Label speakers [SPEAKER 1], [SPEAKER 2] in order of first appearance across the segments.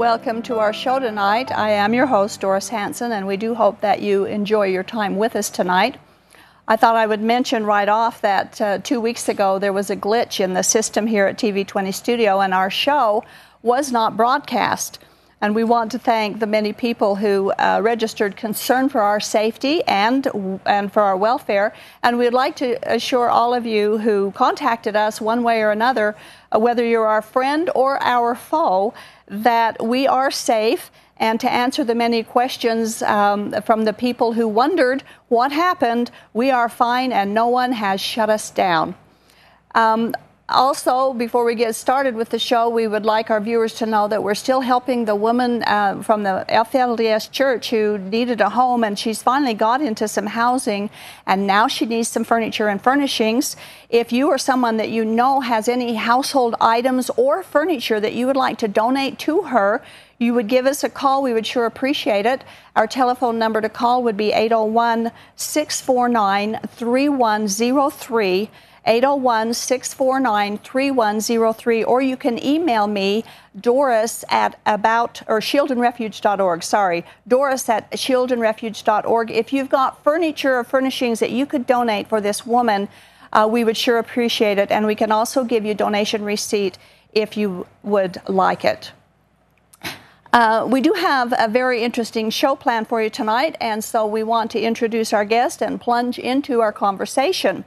[SPEAKER 1] Welcome to our show tonight. I am your host, Doris Hanson, and we do hope that you enjoy your time with us tonight. I thought I would mention right off that uh, two weeks ago there was a glitch in the system here at TV20 Studio, and our show was not broadcast. And we want to thank the many people who uh, registered concern for our safety and, and for our welfare. And we'd like to assure all of you who contacted us one way or another, uh, whether you're our friend or our foe, that we are safe and to answer the many questions um, from the people who wondered what happened, we are fine and no one has shut us down. Um, also, before we get started with the show, we would like our viewers to know that we're still helping the woman uh, from the FLDS church who needed a home, and she's finally got into some housing, and now she needs some furniture and furnishings. If you or someone that you know has any household items or furniture that you would like to donate to her, you would give us a call. We would sure appreciate it. Our telephone number to call would be 801 649 3103. 801 649 3103, or you can email me, Doris at about, or shieldandrefuge.org, sorry, Doris at shieldandrefuge.org. If you've got furniture or furnishings that you could donate for this woman, uh, we would sure appreciate it. And we can also give you donation receipt if you would like it. Uh, we do have a very interesting show planned for you tonight, and so we want to introduce our guest and plunge into our conversation.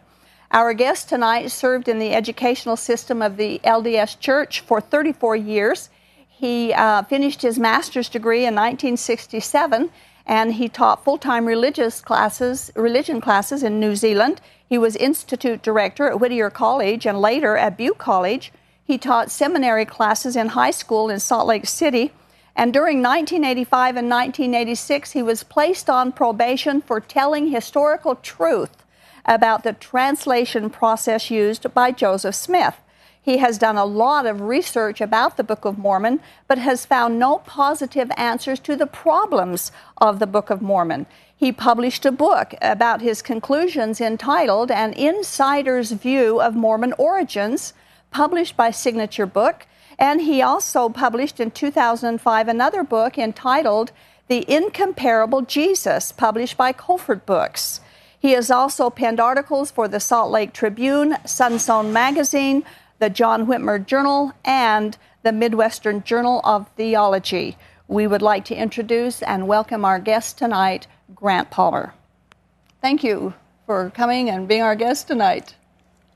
[SPEAKER 1] Our guest tonight served in the educational system of the LDS Church for 34 years. He uh, finished his master's degree in 1967 and he taught full-time religious classes, religion classes in New Zealand. He was institute director at Whittier College and later at Butte College. He taught seminary classes in high school in Salt Lake City. And during 1985 and 1986, he was placed on probation for telling historical truth about the translation process used by Joseph Smith. He has done a lot of research about the Book of Mormon, but has found no positive answers to the problems of the Book of Mormon. He published a book about his conclusions entitled An Insider's View of Mormon Origins, published by Signature Book. And he also published in 2005 another book entitled The Incomparable Jesus, published by Kofford Books. He has also penned articles for the Salt Lake Tribune, Sunstone Magazine, the John Whitmer Journal, and the Midwestern Journal of Theology. We would like to introduce and welcome our guest tonight, Grant Palmer. Thank you for coming and being our guest tonight.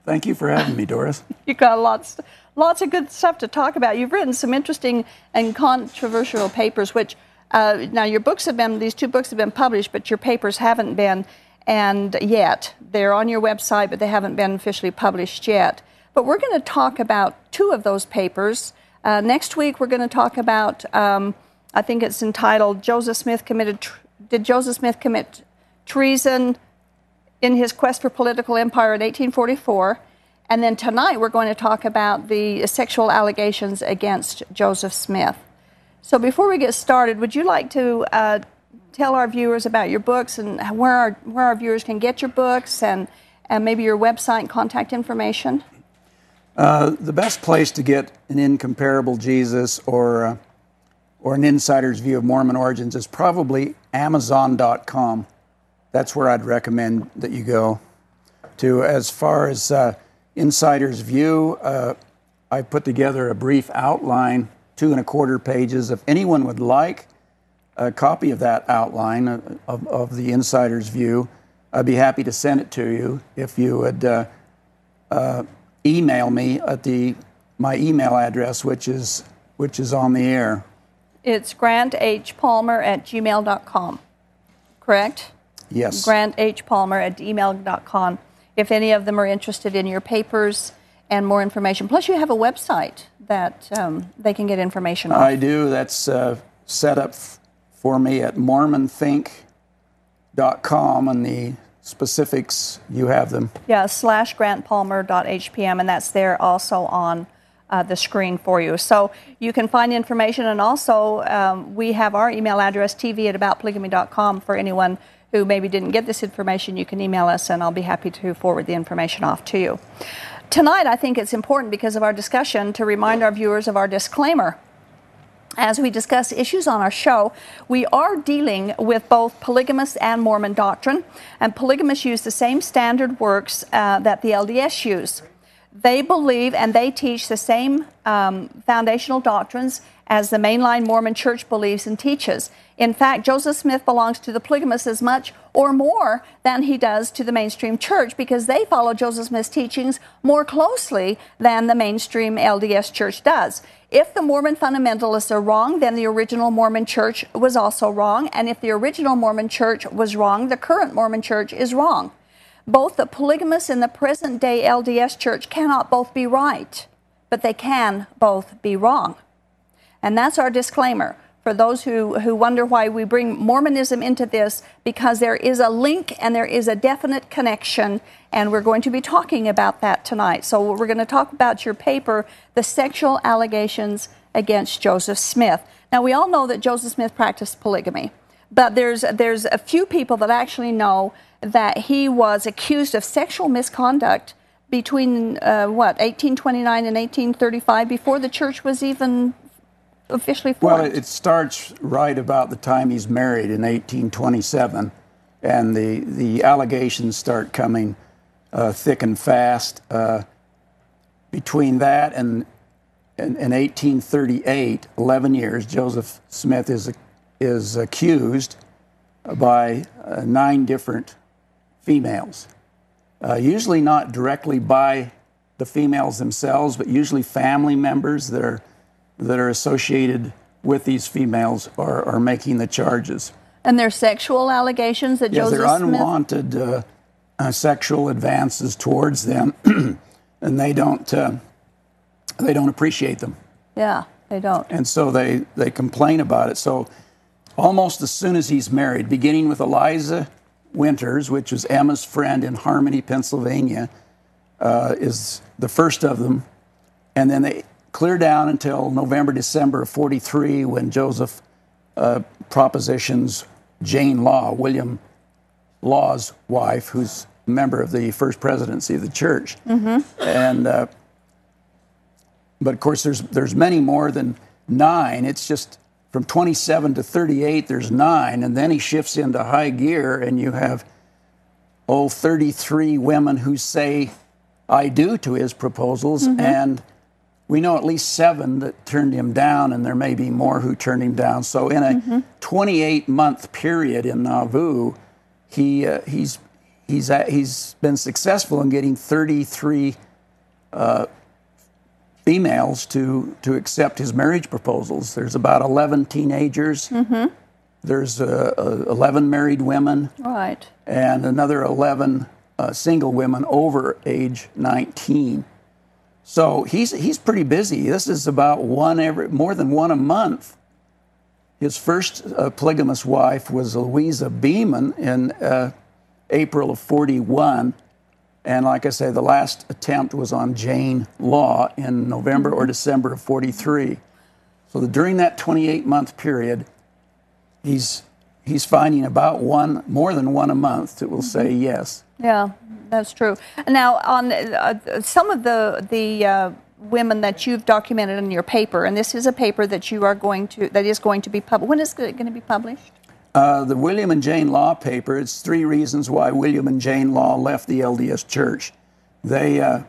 [SPEAKER 2] Thank you for having me, Doris.
[SPEAKER 1] You've got lots, lots of good stuff to talk about. You've written some interesting and controversial papers, which uh, now your books have been, these two books have been published, but your papers haven't been and yet they're on your website, but they haven't been officially published yet. But we're going to talk about two of those papers. Uh, next week, we're going to talk about, um, I think it's entitled Joseph Smith committed, did Joseph Smith commit treason in his quest for political empire in 1844? And then tonight, we're going to talk about the sexual allegations against Joseph Smith. So before we get started, would you like to uh, tell our viewers about your books and where our, where our viewers can get your books and, and maybe your website and contact information?
[SPEAKER 2] Uh, the best place to get an incomparable Jesus or, uh, or an insider's view of Mormon origins is probably Amazon.com. That's where I'd recommend that you go to. As far as uh, insider's view, uh, I put together a brief outline, two and a quarter pages. If anyone would like, a copy of that outline of, of the insider's view, I'd be happy to send it to you if you would uh, uh, email me at the my email address, which is which is on the air.
[SPEAKER 1] It's Grant H. Palmer at gmail.com, correct?
[SPEAKER 2] Yes.
[SPEAKER 1] Grant H. Palmer at gmail.com. If any of them are interested in your papers and more information, plus you have a website that um, they can get information on.
[SPEAKER 2] I do. That's uh, set up for me at mormonthink.com and the specifics, you have them.
[SPEAKER 1] Yeah, slash grantpalmer.hpm, and that's there also on uh, the screen for you. So you can find information, and also um, we have our email address, tv at aboutpolygamy.com, for anyone who maybe didn't get this information. You can email us, and I'll be happy to forward the information off to you. Tonight, I think it's important because of our discussion to remind our viewers of our disclaimer. As we discuss issues on our show, we are dealing with both polygamous and Mormon doctrine, and polygamists use the same standard works uh, that the LDS use. They believe and they teach the same um, foundational doctrines as the mainline Mormon church believes and teaches. In fact, Joseph Smith belongs to the polygamists as much or more than he does to the mainstream church because they follow Joseph Smith's teachings more closely than the mainstream LDS church does. If the Mormon fundamentalists are wrong, then the original Mormon church was also wrong. And if the original Mormon church was wrong, the current Mormon church is wrong. Both the polygamists and the present day LDS church cannot both be right, but they can both be wrong. And that's our disclaimer for those who, who wonder why we bring Mormonism into this, because there is a link and there is a definite connection, and we're going to be talking about that tonight. So, we're going to talk about your paper, The Sexual Allegations Against Joseph Smith. Now, we all know that Joseph Smith practiced polygamy, but there's, there's a few people that actually know that he was accused of sexual misconduct between uh, what 1829 and 1835 before the church was even officially formed?
[SPEAKER 2] Well, it starts right about the time he's married in 1827, and the, the allegations start coming uh, thick and fast. Uh, between that and in, in 1838, 11 years, Joseph Smith is, is accused by uh, nine different females. Uh, usually not directly by the females themselves, but usually family members that are that are associated with these females are, are making the charges.
[SPEAKER 1] And they're sexual allegations that
[SPEAKER 2] yes,
[SPEAKER 1] Joseph
[SPEAKER 2] they're
[SPEAKER 1] Smith.
[SPEAKER 2] unwanted uh, uh, sexual advances towards them, and they don't uh, they don't appreciate them.
[SPEAKER 1] Yeah, they don't.
[SPEAKER 2] And so they they complain about it. So almost as soon as he's married, beginning with Eliza Winters, which was Emma's friend in Harmony, Pennsylvania, uh, is the first of them, and then they clear down until November, December of 43 when Joseph uh, propositions Jane Law, William Law's wife, who's a member of the first presidency of the church. Mm-hmm. And, uh, but of course, there's, there's many more than nine. It's just from 27 to 38, there's nine. And then he shifts into high gear, and you have, oh, 33 women who say, I do to his proposals. Mm-hmm. And we know at least seven that turned him down, and there may be more who turned him down. So, in a mm-hmm. 28 month period in Nauvoo, he, uh, he's, he's, uh, he's been successful in getting 33 uh, females to, to accept his marriage proposals. There's about 11 teenagers. Mm-hmm. There's uh, uh, 11 married women.
[SPEAKER 1] Right.
[SPEAKER 2] And another 11 uh, single women over age 19. So he's, he's pretty busy. This is about one every, more than one a month. His first uh, polygamous wife was Louisa Beaman in uh, April of 41. And like I say, the last attempt was on Jane Law in November or December of 43. So the, during that 28 month period, he's, he's finding about one, more than one a month that will say yes.
[SPEAKER 1] Yeah, that's true. Now, on uh, some of the the uh, women that you've documented in your paper, and this is a paper that you are going to that is going to be published. When is it going to be published?
[SPEAKER 2] Uh, the William and Jane Law paper. It's three reasons why William and Jane Law left the LDS Church. They uh,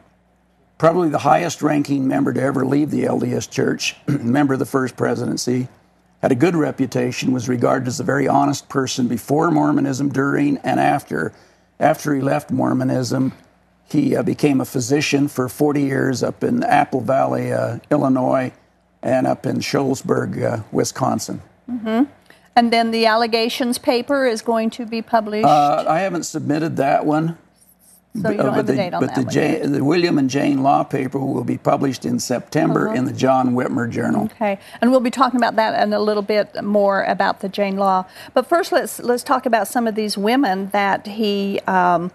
[SPEAKER 2] probably the highest ranking member to ever leave the LDS Church, member of the first presidency. Had a good reputation, was regarded as a very honest person before Mormonism, during, and after after he left Mormonism, he uh, became a physician for 40 years up in Apple Valley, uh, Illinois, and up in Shullsburg, uh, Wisconsin.
[SPEAKER 1] Mm-hmm. And then the allegations paper is going to be published?
[SPEAKER 2] Uh, I haven't submitted that one.
[SPEAKER 1] So you don't
[SPEAKER 2] but
[SPEAKER 1] have the,
[SPEAKER 2] the,
[SPEAKER 1] date on
[SPEAKER 2] but
[SPEAKER 1] that
[SPEAKER 2] the, J,
[SPEAKER 1] yet.
[SPEAKER 2] the William and Jane Law paper will be published in September
[SPEAKER 1] Uh-huh.
[SPEAKER 2] in the John Whitmer Journal.
[SPEAKER 1] Okay, and we'll be talking about that and a little bit more about the Jane Law. But first, let's let's talk about some of these women that he um,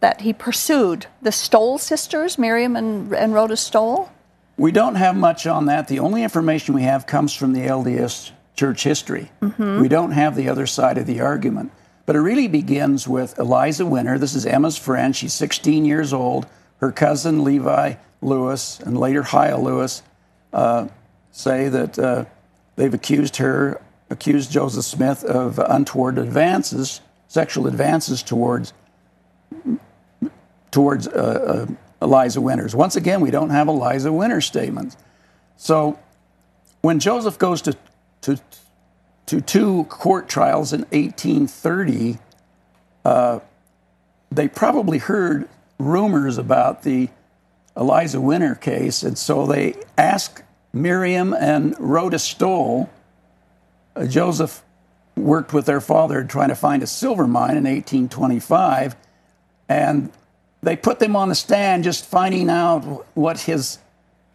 [SPEAKER 1] that he pursued. The Stowell sisters, Miriam and, and Rhoda Stowell.
[SPEAKER 2] We don't have much on that. The only information we have comes from the LDS church history.
[SPEAKER 1] Mm-hmm.
[SPEAKER 2] We don't have the other side of the argument. But it really begins with Eliza Winter. This is Emma's friend. She's 16 years old. Her cousin Levi Lewis and later Hiel Lewis uh, say that uh, they've accused her, accused Joseph Smith of untoward advances, sexual advances towards towards uh, uh, Eliza Winters. Once again, we don't have Eliza Winters statements. So when Joseph goes to, to, to two court trials in 1830, uh, they probably heard rumors about the Eliza Winter case, and so they asked Miriam and Rhoda Stowell. Uh, Joseph worked with their father trying to find a silver mine in 1825, and they put them on the stand just finding out what his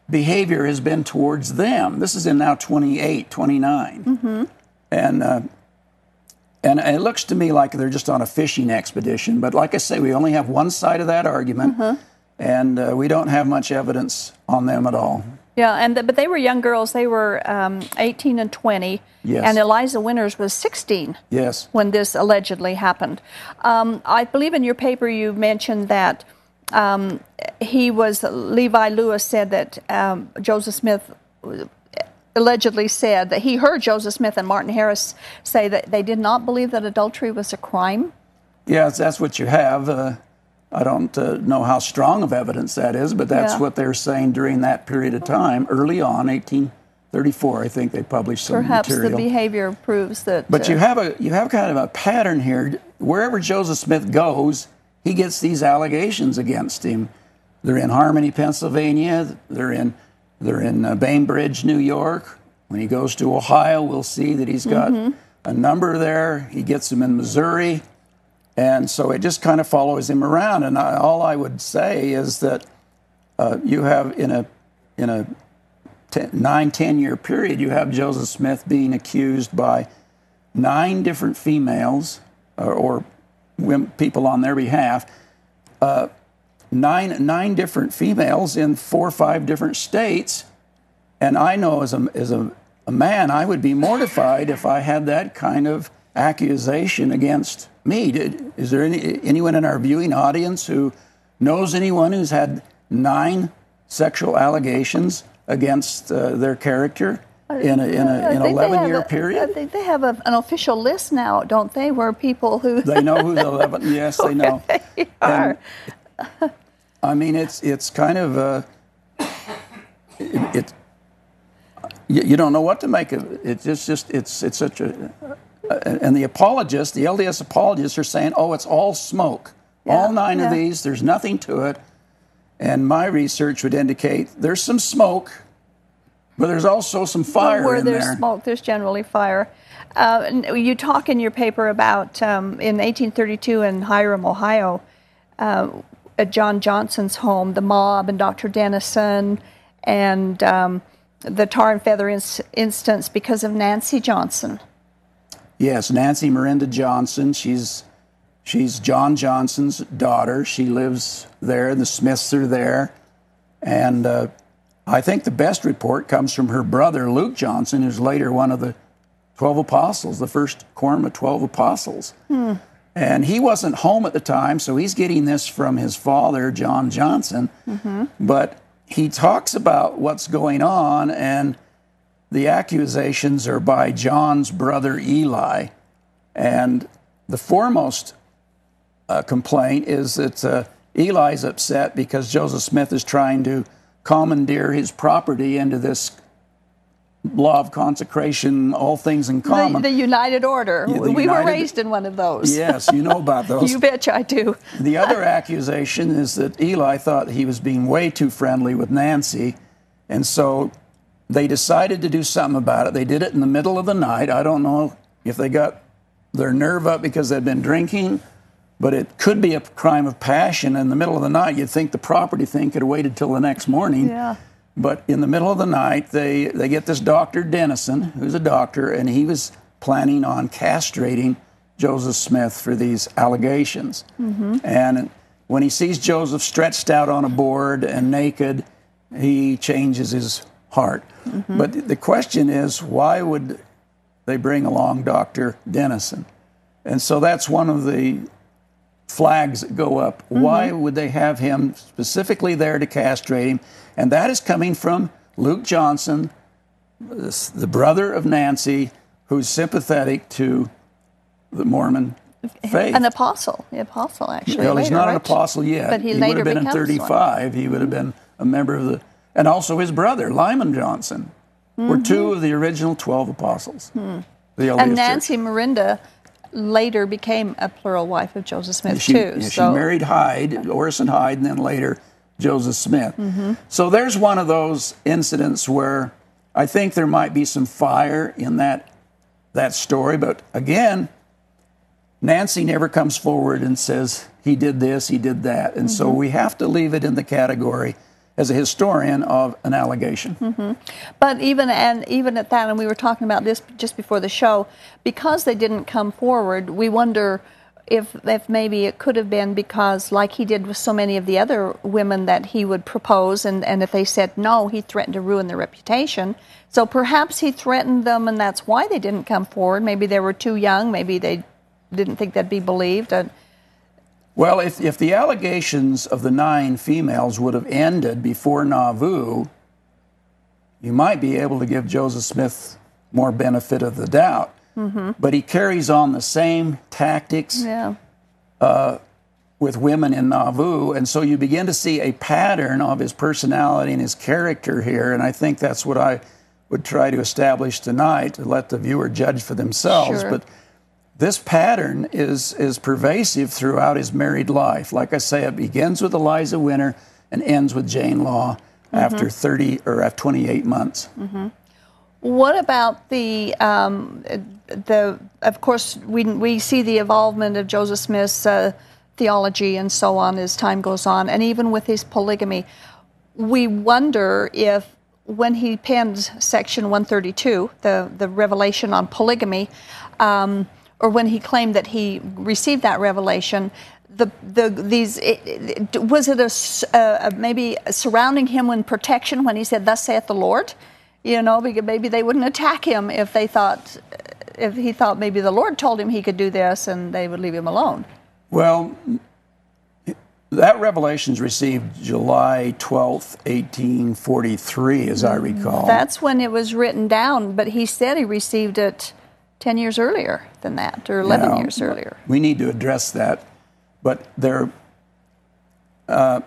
[SPEAKER 2] behavior has been towards them. This is in now 28, 29. And, uh, and it looks to me like they're just on a fishing expedition. But like I say, we only have one side of that argument, and uh, we don't have much evidence on them at all.
[SPEAKER 1] Yeah, and the, but they were young girls. They were um, 18 and 20,
[SPEAKER 2] Yes.
[SPEAKER 1] and Eliza Winters was 16
[SPEAKER 2] Yes.
[SPEAKER 1] when this allegedly happened. Um, I believe in your paper you mentioned that um, he was Levi Lewis said that um, Joseph Smith allegedly said that he heard Joseph Smith and Martin Harris say that they did not believe that adultery was a crime.
[SPEAKER 2] Yes, that's what you have. Uh, I don't uh, know how strong of evidence that is, but that's
[SPEAKER 1] Yeah.
[SPEAKER 2] what they're saying during that period of time, early on, 1834. I think they published some
[SPEAKER 1] Perhaps
[SPEAKER 2] material.
[SPEAKER 1] the behavior proves that.
[SPEAKER 2] But
[SPEAKER 1] uh,
[SPEAKER 2] you have a you have kind of a pattern here. Wherever Joseph Smith goes, he gets these allegations against him. They're in Harmony, Pennsylvania. They're in they're in uh, Bainbridge, New York. When he goes to Ohio, we'll see that he's got a number there. He gets them in Missouri, and so it just kind of follows him around. And I, all I would say is that uh, you have in a in a ten, nine ten year period, you have Joseph Smith being accused by nine different females or, or women, people on their behalf, uh, nine nine different females in four or five different states. And I know as a as a, a man, I would be mortified if I had that kind of accusation against me. Did, is there any anyone in our viewing audience who knows anyone who's had nine sexual allegations against uh, their character in a in a
[SPEAKER 1] I
[SPEAKER 2] in an
[SPEAKER 1] think they
[SPEAKER 2] 11
[SPEAKER 1] have
[SPEAKER 2] year
[SPEAKER 1] a- I
[SPEAKER 2] period?
[SPEAKER 1] think they have a, an official list now, don't they, where people who
[SPEAKER 2] They know who the 11. Yes, they know.
[SPEAKER 1] they are.
[SPEAKER 2] I mean, it's it's kind of uh, it. it you, you don't know what to make of it. It's just just it's it's such a. Uh, and the apologists, the LDS apologists, are saying, "Oh, it's all smoke. all nine of these. There's nothing to it." And my research would indicate there's some smoke, but there's also some fire in there.
[SPEAKER 1] where there's
[SPEAKER 2] there.
[SPEAKER 1] smoke, there's generally fire. Uh, and you talk in your paper about um, in 1832 in Hiram, Ohio, uh, at John Johnson's home, the mob and Dr. Dennison, and um, the tar and feather ins- instance because of Nancy Johnson.
[SPEAKER 2] Yes, Nancy Marinda Johnson. She's she's John Johnson's daughter. She lives there. And the Smiths are there, and uh, I think the best report comes from her brother Luke Johnson, who's later one of the twelve apostles, the first quorum of twelve apostles. And he wasn't home at the time, so he's getting this from his father, John Johnson. But he talks about what's going on, and the accusations are by John's brother Eli. And the foremost uh, complaint is that uh, Eli's upset because Joseph Smith is trying to commandeer his property into this law of consecration, all things in common.
[SPEAKER 1] the United Order.
[SPEAKER 2] Yeah, the
[SPEAKER 1] we were raised in one of those.
[SPEAKER 2] yes, you know about those.
[SPEAKER 1] You betcha I do.
[SPEAKER 2] The other accusation is that Eli thought he was being way too friendly with Nancy, and so they decided to do something about it. They did it in the middle of the night. I don't know if they got their nerve up because they'd been drinking but it could be a crime of passion. In the middle of the night, you'd think the property thing could have waited till the next morning.
[SPEAKER 1] Yeah.
[SPEAKER 2] But in the middle of the night, they, they get this Dr. Dennison, who's a doctor, and he was planning on castrating Joseph Smith for these allegations. Mm-hmm. And when he sees Joseph stretched out on a board and naked, he changes his heart. Mm-hmm. But the question is, why would they bring along Dr. Dennison? And so that's one of the flags that go up. Why mm-hmm. would they have him specifically there to castrate him? And that is coming from Luke Johnson, the brother of Nancy, who's sympathetic to the Mormon faith.
[SPEAKER 1] An apostle, the apostle actually.
[SPEAKER 2] well, he's
[SPEAKER 1] later,
[SPEAKER 2] not an apostle yet.
[SPEAKER 1] But he
[SPEAKER 2] would
[SPEAKER 1] later
[SPEAKER 2] have been in
[SPEAKER 1] becomes one.
[SPEAKER 2] 35. He would have been a member of the, and also his brother, Lyman Johnson, were two of the original 12 apostles. The
[SPEAKER 1] Mm-hmm. And
[SPEAKER 2] church.
[SPEAKER 1] Nancy Marinda later became a plural wife of Joseph Smith
[SPEAKER 2] She,
[SPEAKER 1] too.
[SPEAKER 2] yeah, she married Hyde, Orson Hyde, and then later Joseph Smith.
[SPEAKER 1] Mm-hmm.
[SPEAKER 2] So there's one of those incidents where I think there might be some fire in that that story, but again, Nancy never comes forward and says he did this, he did that, and so
[SPEAKER 1] Mm-hmm.
[SPEAKER 2] we have to leave it in the category as a historian of an allegation.
[SPEAKER 1] Mm-hmm. But even and even at that, and we were talking about this just before the show, because they didn't come forward, we wonder if if maybe it could have been because, like he did with so many of the other women that he would propose, and and if they said no, he threatened to ruin their reputation. So perhaps he threatened them, and that's why they didn't come forward. Maybe they were too young. Maybe they didn't think they'd be believed. And
[SPEAKER 2] Well, if, if the allegations of the nine females would have ended before Nauvoo, you might be able to give Joseph Smith more benefit of the doubt. Mm-hmm. But he carries on the same tactics
[SPEAKER 1] yeah, uh,
[SPEAKER 2] with women in Nauvoo, and so you begin to see a pattern of his personality and his character here, and I think that's what I would try to establish tonight to let the viewer judge for themselves.
[SPEAKER 1] Sure.
[SPEAKER 2] But this pattern is is pervasive throughout his married life. Like I say, it begins with Eliza Winter and ends with Jane Law mm-hmm. after 30 or after 28 months. Mm-hmm.
[SPEAKER 1] What about the um, the? Of course, we we see the involvement of Joseph Smith's uh, theology and so on as time goes on, and even with his polygamy, we wonder if when he penned Section 132, the the revelation on polygamy, um, or when he claimed that he received that revelation. The, the these it, it- was it a, uh, maybe surrounding him in protection when he said thus saith the Lord, you know, because maybe they wouldn't attack him if they thought, if he thought maybe the Lord told him he could do this and they would leave him alone.
[SPEAKER 2] Well, that revelation's received July 12th, 1843, as I recall.
[SPEAKER 1] That's when it was written down, but he said he received it 10 years earlier than that, or 11
[SPEAKER 2] Now,
[SPEAKER 1] years earlier.
[SPEAKER 2] We need to address that. But there, uh,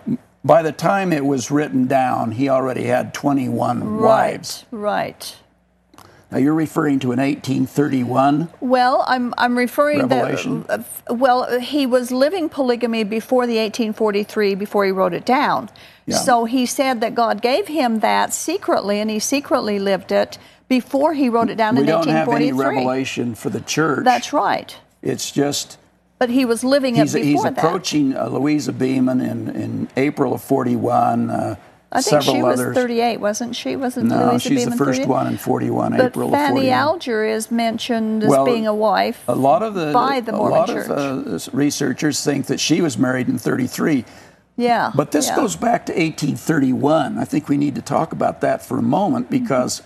[SPEAKER 2] by the time it was written down, he already had 21 wives.
[SPEAKER 1] Right.
[SPEAKER 2] Now you're referring to an 1831.
[SPEAKER 1] Well, I'm I'm referring
[SPEAKER 2] Revelation?
[SPEAKER 1] that uh, well, he was living polygamy before the 1843 before he wrote it down.
[SPEAKER 2] Yeah.
[SPEAKER 1] So he said that God gave him that secretly, and he secretly lived it before he wrote it down
[SPEAKER 2] We
[SPEAKER 1] in
[SPEAKER 2] don't have any
[SPEAKER 1] 1843.
[SPEAKER 2] revelation for the church.
[SPEAKER 1] That's right.
[SPEAKER 2] It's just
[SPEAKER 1] But he was living
[SPEAKER 2] he's,
[SPEAKER 1] it before
[SPEAKER 2] he's
[SPEAKER 1] that.
[SPEAKER 2] approaching uh, Louisa Beaman in, in April of 41. Uh,
[SPEAKER 1] I think she was 38, wasn't she? Wasn't
[SPEAKER 2] No,
[SPEAKER 1] Louisa
[SPEAKER 2] she's the first
[SPEAKER 1] 38?
[SPEAKER 2] one in 41,
[SPEAKER 1] But
[SPEAKER 2] April of
[SPEAKER 1] Fanny
[SPEAKER 2] 41.
[SPEAKER 1] Alger is mentioned as
[SPEAKER 2] Well,
[SPEAKER 1] being a wife
[SPEAKER 2] A lot of the
[SPEAKER 1] by the
[SPEAKER 2] a lot
[SPEAKER 1] Church.
[SPEAKER 2] of uh, researchers think that she was married in 33.
[SPEAKER 1] yeah.
[SPEAKER 2] But this
[SPEAKER 1] yeah.
[SPEAKER 2] goes back to 1831. I think we need to talk about that for a moment
[SPEAKER 1] Mm-hmm.
[SPEAKER 2] because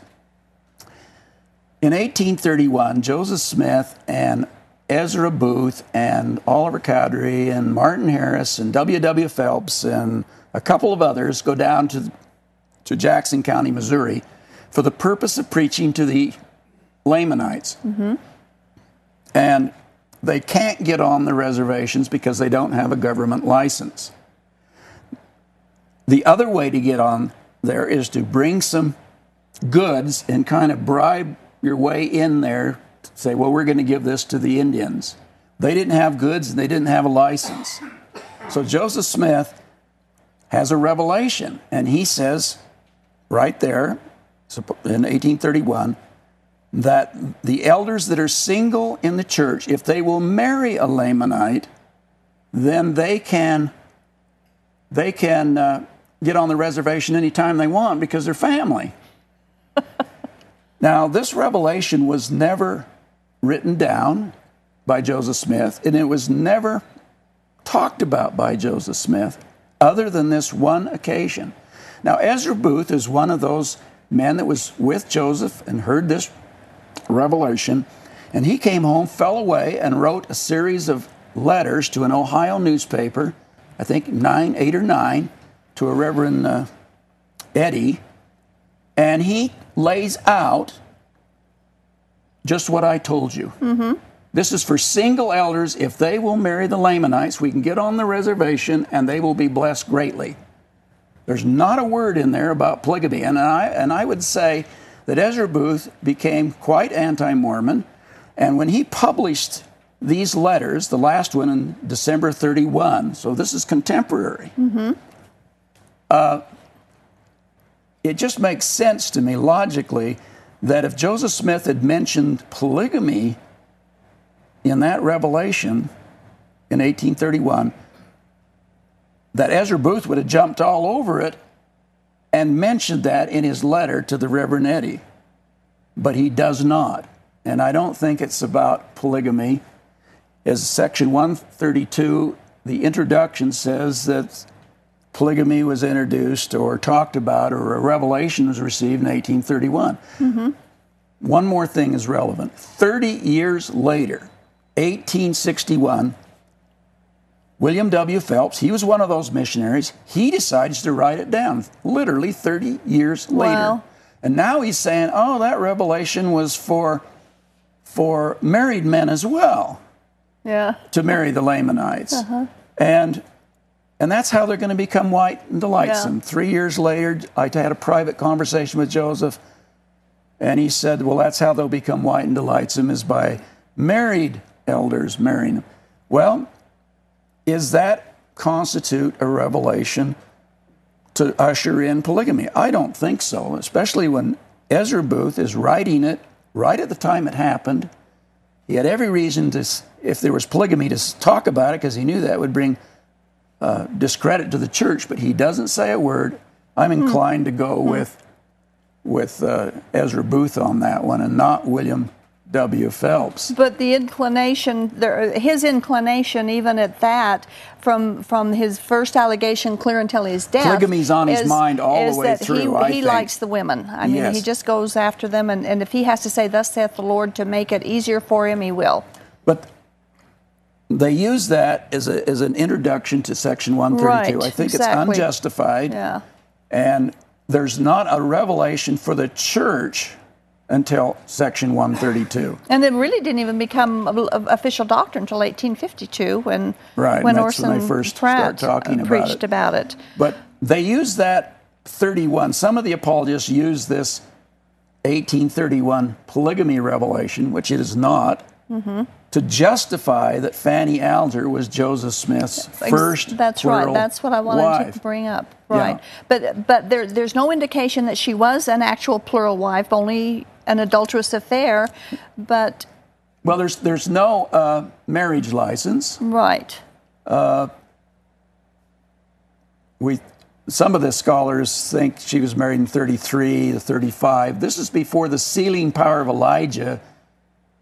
[SPEAKER 2] in 1831, Joseph Smith and Ezra Booth and Oliver Cowdery and Martin Harris and W.W. Phelps and a couple of others go down to, to Jackson County, Missouri, for the purpose of preaching to the Lamanites. Mm-hmm. And they can't get on the reservations because they don't have a government license. The other way to get on there is to bring some goods and kind of bribe your way in there say, well, we're going to give this to the Indians. They didn't have goods and they didn't have a license. So Joseph Smith has a revelation, and he says right there in 1831 that the elders that are single in the church, if they will marry a Lamanite, then they can they can uh, get on the reservation anytime they want because they're family. now, this revelation was never written down by Joseph Smith, and it was never talked about by Joseph Smith other than this one occasion. Now, Ezra Booth is one of those men that was with Joseph and heard this revelation, and he came home, fell away, and wrote a series of letters to an Ohio newspaper, I think nine, eight or nine, to a Reverend uh, Eddy, and he lays out just what I told you.
[SPEAKER 1] Mm-hmm.
[SPEAKER 2] This is for single elders. If they will marry the Lamanites, we can get on the reservation and they will be blessed greatly. There's not a word in there about polygamy. And I, and I would say that Ezra Booth became quite anti Mormon. And when he published these letters, the last one in December 31, so this is contemporary,
[SPEAKER 1] Mm-hmm.
[SPEAKER 2] uh, it just makes sense to me logically that if Joseph Smith had mentioned polygamy in that revelation in 1831, that Ezra Booth would have jumped all over it and mentioned that in his letter to the Reverend Eddy. But he does not. And I don't think it's about polygamy. As section 132, the introduction says that polygamy was introduced or talked about or a revelation was received in 1831.
[SPEAKER 1] Mm-hmm.
[SPEAKER 2] One more thing is relevant. 30 years later, 1861, William W. Phelps, he was one of those missionaries, he decides to write it down, literally 30 years later.
[SPEAKER 1] Wow.
[SPEAKER 2] And now he's saying, oh, that revelation was for, for married men as well
[SPEAKER 1] Yeah.
[SPEAKER 2] to marry the Lamanites.
[SPEAKER 1] Uh-huh.
[SPEAKER 2] And and that's how they're going to become white and delightsome.
[SPEAKER 1] Yeah.
[SPEAKER 2] Three years later, I had a private conversation with Joseph, and he said, Well, that's how they'll become white and delightsome is by married elders marrying them. Well, is that constitute a revelation to usher in polygamy? I don't think so, especially when Ezra Booth is writing it right at the time it happened. He had every reason to, if there was polygamy, to talk about it because he knew that would bring uh, discredit to the church. But he doesn't say a word. I'm inclined to go with with uh, Ezra Booth on that one, and not William W. Phelps.
[SPEAKER 1] But the inclination, there, his inclination, even at that, from from his first allegation clear until his death,
[SPEAKER 2] Polygamy's on his mind all the way
[SPEAKER 1] that
[SPEAKER 2] through,
[SPEAKER 1] He, he likes the women. I mean, he just goes after them, and, and if he has to say, "Thus saith the Lord," to make it easier for him, he will.
[SPEAKER 2] But they use that as, a, as an introduction to Section 132.
[SPEAKER 1] Right,
[SPEAKER 2] I think
[SPEAKER 1] exactly.
[SPEAKER 2] it's unjustified.
[SPEAKER 1] Yeah.
[SPEAKER 2] And there's not a revelation for the church until Section 132.
[SPEAKER 1] And it really didn't even become official doctrine until 1852 when
[SPEAKER 2] Right,
[SPEAKER 1] when
[SPEAKER 2] when
[SPEAKER 1] Orson
[SPEAKER 2] they first
[SPEAKER 1] Pratt
[SPEAKER 2] talking
[SPEAKER 1] uh,
[SPEAKER 2] about
[SPEAKER 1] preached
[SPEAKER 2] it.
[SPEAKER 1] about it.
[SPEAKER 2] But they use that 31. Some of the apologists use this 1831 polygamy revelation, which it is not,
[SPEAKER 1] Mm-hmm.
[SPEAKER 2] to justify that Fanny Alger was Joseph Smith's first
[SPEAKER 1] That's right. That's what I wanted
[SPEAKER 2] wife.
[SPEAKER 1] to bring up.
[SPEAKER 2] Yeah.
[SPEAKER 1] Right. But but there there's no indication that she was an actual plural wife, only an adulterous affair. But
[SPEAKER 2] Well, there's there's no uh, marriage license.
[SPEAKER 1] right.
[SPEAKER 2] We some of the scholars think she was married in 33 to 35. This is before the sealing power of Elijah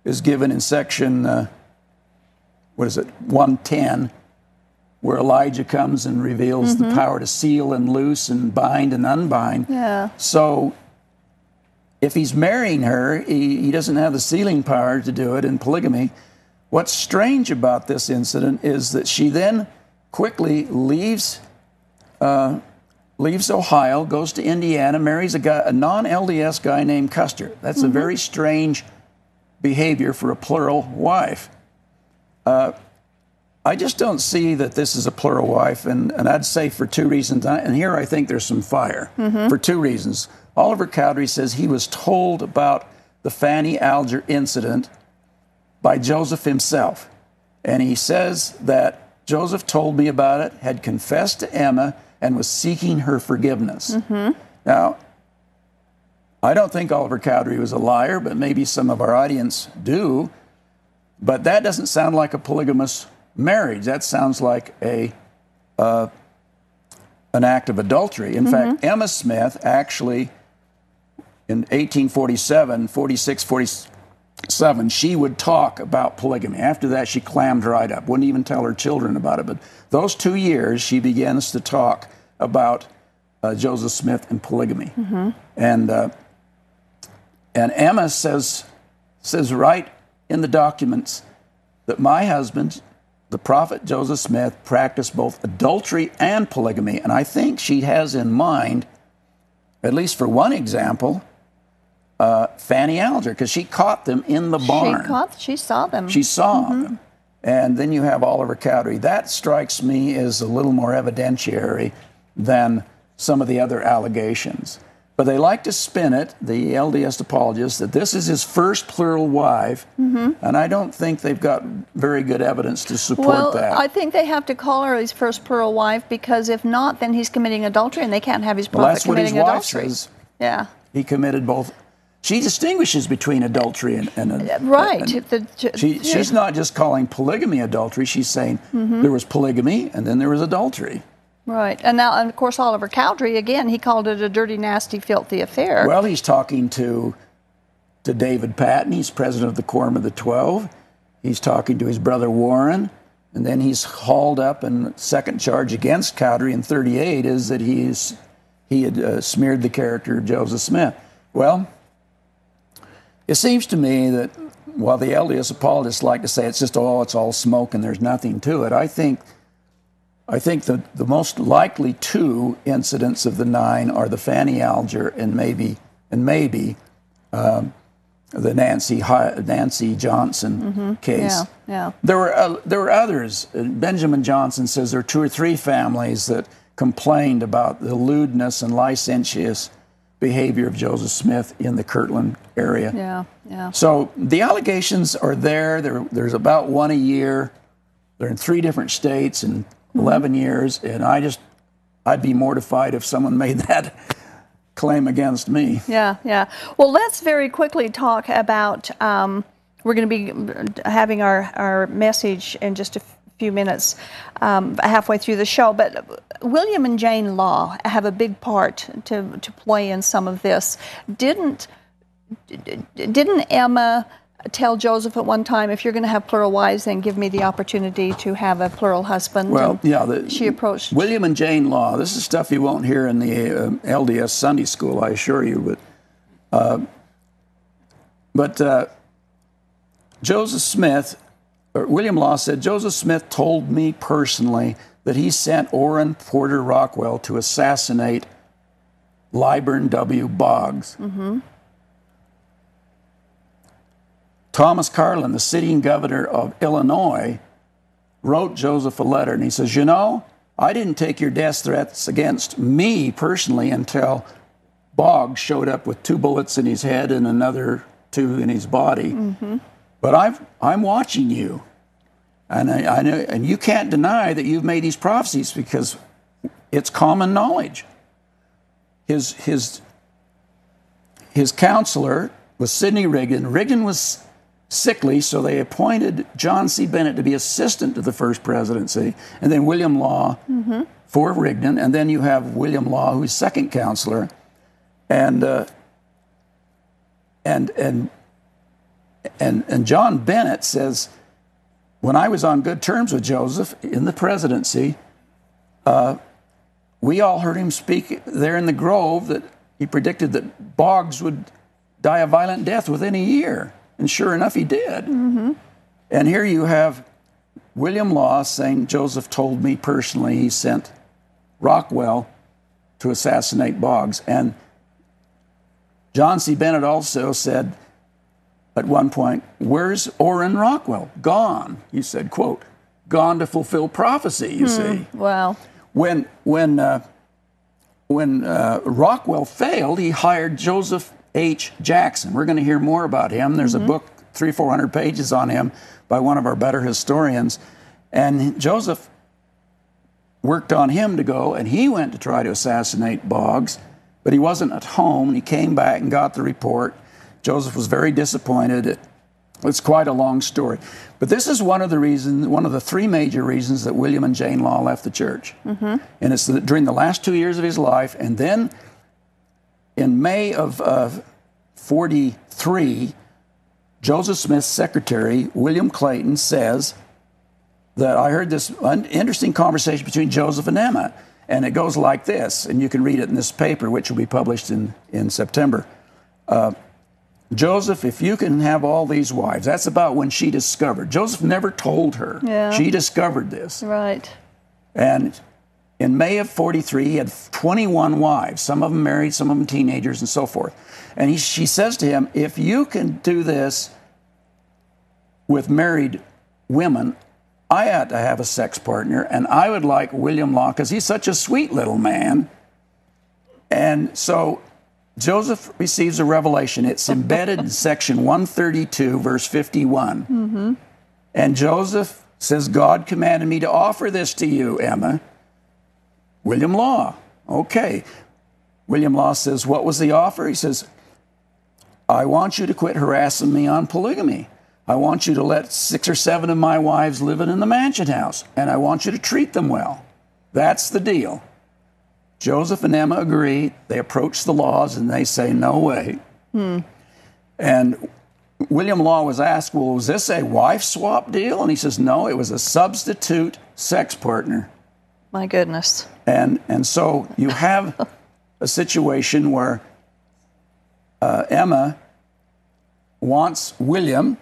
[SPEAKER 2] is given in section uh, what is it 110 where Elijah comes and reveals the power to seal and loose and bind and unbind.
[SPEAKER 1] Yeah.
[SPEAKER 2] So if he's marrying her, he, he doesn't have the sealing power to do it in polygamy. What's strange about this incident is that she then quickly leaves uh, leaves Ohio, goes to Indiana, marries a guy, a non-LDS guy named Custer. That's a very strange behavior for a plural wife. Uh, I just don't see that this is a plural wife, and, and I'd say for two reasons. And here I think there's some fire for two reasons. Oliver Cowdery says he was told about the Fanny Alger incident by Joseph himself. And he says that Joseph told me about it, had confessed to Emma, and was seeking her forgiveness. Now, I don't think Oliver Cowdery was a liar, but maybe some of our audience do. But that doesn't sound like a polygamous marriage. That sounds like a uh, an act of adultery. In fact, Emma Smith actually, in 1847, 46, 47, she would talk about polygamy. After that, she clammed right up, wouldn't even tell her children about it. But those two years, she begins to talk about uh, Joseph Smith and polygamy. And, uh, and Emma says, says right in the documents that my husband, the prophet Joseph Smith, practiced both adultery and polygamy. And I think she has in mind, at least for one example, uh, Fanny Alger, because she caught them in the barn.
[SPEAKER 1] She caught, she saw them.
[SPEAKER 2] She saw them. And then you have Oliver Cowdery. That strikes me as a little more evidentiary than some of the other allegations. But they like to spin it, the LDS apologists, that this is his first plural wife. And I don't think they've got very good evidence to support
[SPEAKER 1] well,
[SPEAKER 2] that.
[SPEAKER 1] I think they have to call her his first plural wife because if not, then he's committing adultery, and they can't have his
[SPEAKER 2] well,
[SPEAKER 1] prophet
[SPEAKER 2] that's what his
[SPEAKER 1] committing
[SPEAKER 2] wife
[SPEAKER 1] adultery.
[SPEAKER 2] says.
[SPEAKER 1] Yeah,
[SPEAKER 2] He committed both. She distinguishes between adultery and. and
[SPEAKER 1] right.
[SPEAKER 2] and-
[SPEAKER 1] The-
[SPEAKER 2] She, she's not just calling polygamy adultery. She's saying
[SPEAKER 1] Mm-hmm.
[SPEAKER 2] there was polygamy and then there was adultery.
[SPEAKER 1] Right, and now, and of course, Oliver Cowdery again. He called it a dirty, nasty, filthy affair.
[SPEAKER 2] Well, he's talking to to David Patten. He's president of the Quorum of the Twelve. He's talking to his brother Warren, and then he's hauled up. And second charge against Cowdery in '38 is that he's he had uh, smeared the character of Joseph Smith. Well, it seems to me that while the LDS apologists like to say it's just oh it's all smoke and there's nothing to it, I think I think the, the most likely two incidents of the nine are the Fanny Alger and maybe and maybe um, the Nancy Nancy Johnson case.
[SPEAKER 1] yeah, yeah.
[SPEAKER 2] There were uh, there were others. Uh, Benjamin Johnson says there are two or three families that complained about the lewdness and licentious behavior of Joseph Smith in the Kirtland area.
[SPEAKER 1] Yeah, yeah.
[SPEAKER 2] So the allegations are there. there. There's about one a year. They're in three different states in 11 years, and I just I'd be mortified if someone made that claim against me.
[SPEAKER 1] Yeah, yeah. Well, let's very quickly talk about. Um, we're going to be having our, our message in just a few minutes, um, halfway through the show. But William and Jane Law have a big part to, to play in some of this. Didn't didn't Emma tell Joseph at one time, if you're going to have plural wives, then give me the opportunity to have a plural husband?
[SPEAKER 2] Well, yeah. The,
[SPEAKER 1] she approached.
[SPEAKER 2] William and Jane Law. This is stuff you won't hear in the uh, LDS Sunday School, I assure you. But uh, but uh, Joseph Smith, or William Law said Joseph Smith told me personally that he sent Orrin Porter Rockwell to assassinate Lilburn W. Boggs. Thomas Carlin, the sitting governor of Illinois, wrote Joseph a letter, and he says, You know, I didn't take your death threats against me personally until Boggs showed up with two bullets in his head and another two in his body. Mm-hmm. But I've, I'm watching you. And, I, I know, and you can't deny that you've made these prophecies because it's common knowledge. His, his, his counselor was Sidney Rigdon. Rigdon was sickly, so they appointed John C. Bennett to be assistant to the first presidency, and then William Law for Rigdon, and then you have William Law, who's second counselor, and uh, and and and and John Bennett says, when I was on good terms with Joseph in the presidency, uh, we all heard him speak there in the Grove that he predicted that Boggs would die a violent death within a year. And sure enough, he did. And here you have William Law saying, Joseph told me personally he sent Rockwell to assassinate Boggs. And John C. Bennett also said at one point, Where's Orrin Rockwell? Gone. He said, quote, gone to fulfill prophecy, you see
[SPEAKER 1] Wow.
[SPEAKER 2] when when uh, when uh, Rockwell failed, he hired Joseph H. Jackson. We're going to hear more about him. There's a book, three four hundred pages on him, by one of our better historians, and Joseph worked on him to go, and he went to try to assassinate Boggs, but he wasn't at home. He came back and got the report. Joseph was very disappointed It's quite a long story. But this is one of the reasons, one of the three major reasons that William and Jane Law left the church. Mm-hmm. And it's during the last two years of his life. And then in May of uh, 43, Joseph Smith's secretary, William Clayton, says that I heard this interesting conversation between Joseph and Emma. And it goes like this, and you can read it in this paper, which will be published in, in September. Uh, Joseph, if you can have all these wives, that's about when she discovered. Joseph never told her.
[SPEAKER 1] Yeah.
[SPEAKER 2] She discovered this.
[SPEAKER 1] Right.
[SPEAKER 2] And in May of 43, he had 21 wives, some of them married, some of them teenagers, and so forth. And he, she says to him, If you can do this with married women, I ought to have a sex partner, and I would like William Law because he's such a sweet little man. And so Joseph receives a revelation. It's embedded in section 132, verse 51. Mm-hmm. And Joseph says, God commanded me to offer this to you, Emma. William Law. Okay. William Law says, What was the offer? He says, I want you to quit harassing me on polygamy. I want you to let six or seven of my wives live in the mansion house, and I want you to treat them well. That's the deal. Joseph and Emma agree. They approach the laws and they say, no way. Hmm. And William Law was asked, well, was this a wife swap deal? And he says, no, it was a substitute sex partner.
[SPEAKER 1] My goodness.
[SPEAKER 2] And, and so you have a situation where uh, Emma wants William,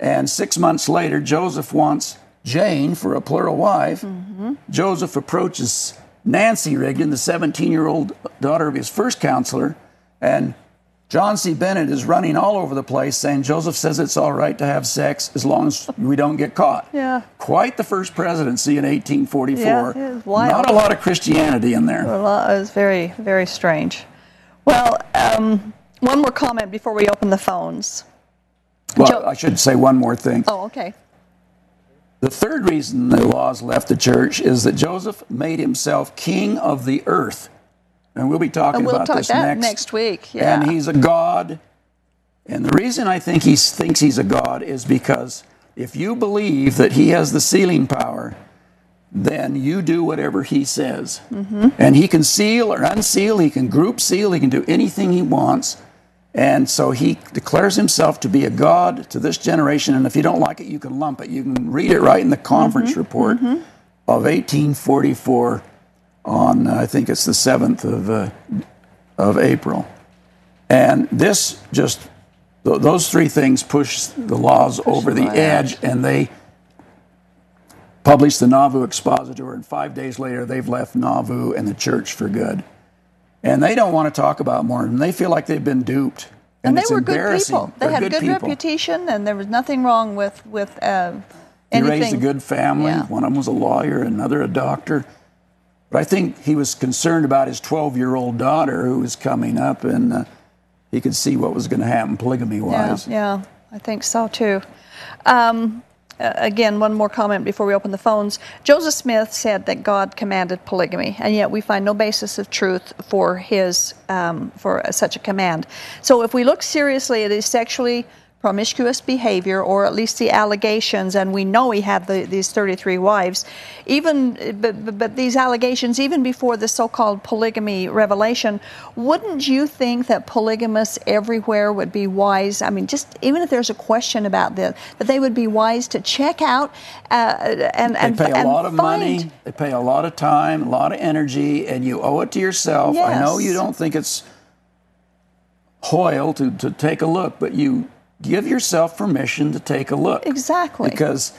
[SPEAKER 2] and six months later, Joseph wants Jane for a plural wife. Mm-hmm. Joseph approaches Nancy Rigdon, the 17 year old daughter of his first counselor, and John C. Bennett is running all over the place saying Joseph says it's all right to have sex as long as we don't get caught.
[SPEAKER 1] Yeah.
[SPEAKER 2] Quite the first presidency in 1844.
[SPEAKER 1] Yeah, wild.
[SPEAKER 2] Not a lot of Christianity in there.
[SPEAKER 1] Well, it was very, very strange. Well, um, one more comment before we open the phones.
[SPEAKER 2] Well, jo- I should say one more thing.
[SPEAKER 1] Oh, okay.
[SPEAKER 2] The third reason the laws left the church is that Joseph made himself king of the earth. And we'll be talking
[SPEAKER 1] and we'll
[SPEAKER 2] about
[SPEAKER 1] talk
[SPEAKER 2] this
[SPEAKER 1] that
[SPEAKER 2] next.
[SPEAKER 1] next week. Yeah.
[SPEAKER 2] And he's a god. And the reason I think he thinks he's a god is because if you believe that he has the sealing power, then you do whatever he says. Mm-hmm. And he can seal or unseal, he can group seal, he can do anything he wants. And so he declares himself to be a God to this generation. And if you don't like it, you can lump it. You can read it right in the conference mm-hmm, report mm-hmm. of 1844 on, uh, I think it's the 7th of, uh, of April. And this just, th- those three things push the laws push over the edge, and they published the Nauvoo Expositor. And five days later, they've left Nauvoo and the church for good and they don't want to talk about Mormon. They feel like they've been duped.
[SPEAKER 1] And,
[SPEAKER 2] and
[SPEAKER 1] they were good people. They
[SPEAKER 2] They're
[SPEAKER 1] had
[SPEAKER 2] good,
[SPEAKER 1] good, reputation, and there was nothing wrong with with uh,
[SPEAKER 2] he
[SPEAKER 1] anything.
[SPEAKER 2] raised a good family.
[SPEAKER 1] Yeah.
[SPEAKER 2] One of them was a lawyer, another a doctor. But I think he was concerned about his 12-year-old daughter who was coming up, and uh, he could see what was going to happen polygamy-wise.
[SPEAKER 1] Yeah, yeah, I think so too. Um, again, one more comment before we open the phones. Joseph Smith said that God commanded polygamy, and yet we find no basis of truth for his um, for such a command. So, if we look seriously at his sexually promiscuous behavior, or at least the allegations, and we know he had the, these 33 wives. Even, but, but these allegations, even before the so-called polygamy revelation, wouldn't you think that polygamists everywhere would be wise? I mean, just even if there's a question about this, that they would be wise to check out uh, and and
[SPEAKER 2] they pay a
[SPEAKER 1] and
[SPEAKER 2] lot of
[SPEAKER 1] find,
[SPEAKER 2] money, they pay a lot of time, a lot of energy, and you owe it to yourself. I know you don't think it's Hoyle to, to take a look, but you give yourself permission to take a look.
[SPEAKER 1] Exactly.
[SPEAKER 2] Because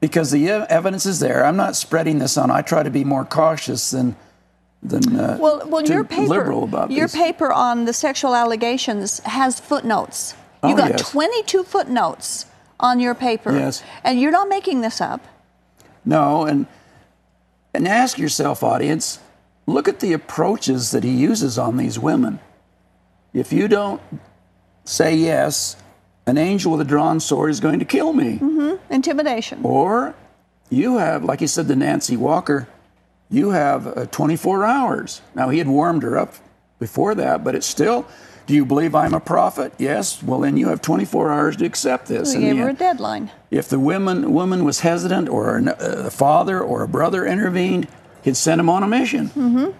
[SPEAKER 2] because the evidence is there. I'm not spreading this on. I try to be more cautious than than uh,
[SPEAKER 1] Well, well, your paper,
[SPEAKER 2] liberal about
[SPEAKER 1] your
[SPEAKER 2] this.
[SPEAKER 1] paper on the sexual allegations has footnotes. You
[SPEAKER 2] Oh,
[SPEAKER 1] got
[SPEAKER 2] yes.
[SPEAKER 1] 22 footnotes on your paper.
[SPEAKER 2] Yes.
[SPEAKER 1] And you're not making this up.
[SPEAKER 2] No, and and ask yourself, audience, look at the approaches that he uses on these women. If you don't say yes, an angel with a drawn sword is going to kill me.
[SPEAKER 1] Intimidation.
[SPEAKER 2] Or you have, like he said to Nancy Walker, you have uh, 24 hours. Now, he had warmed her up before that, but it's still Do you believe I'm a prophet? Yes. Well, then you have 24 hours to accept this.
[SPEAKER 1] We
[SPEAKER 2] the
[SPEAKER 1] gave her a deadline.
[SPEAKER 2] if the woman woman was hesitant, or an- uh, a father or a brother intervened, he'd send him on a mission.
[SPEAKER 1] Mm-hmm.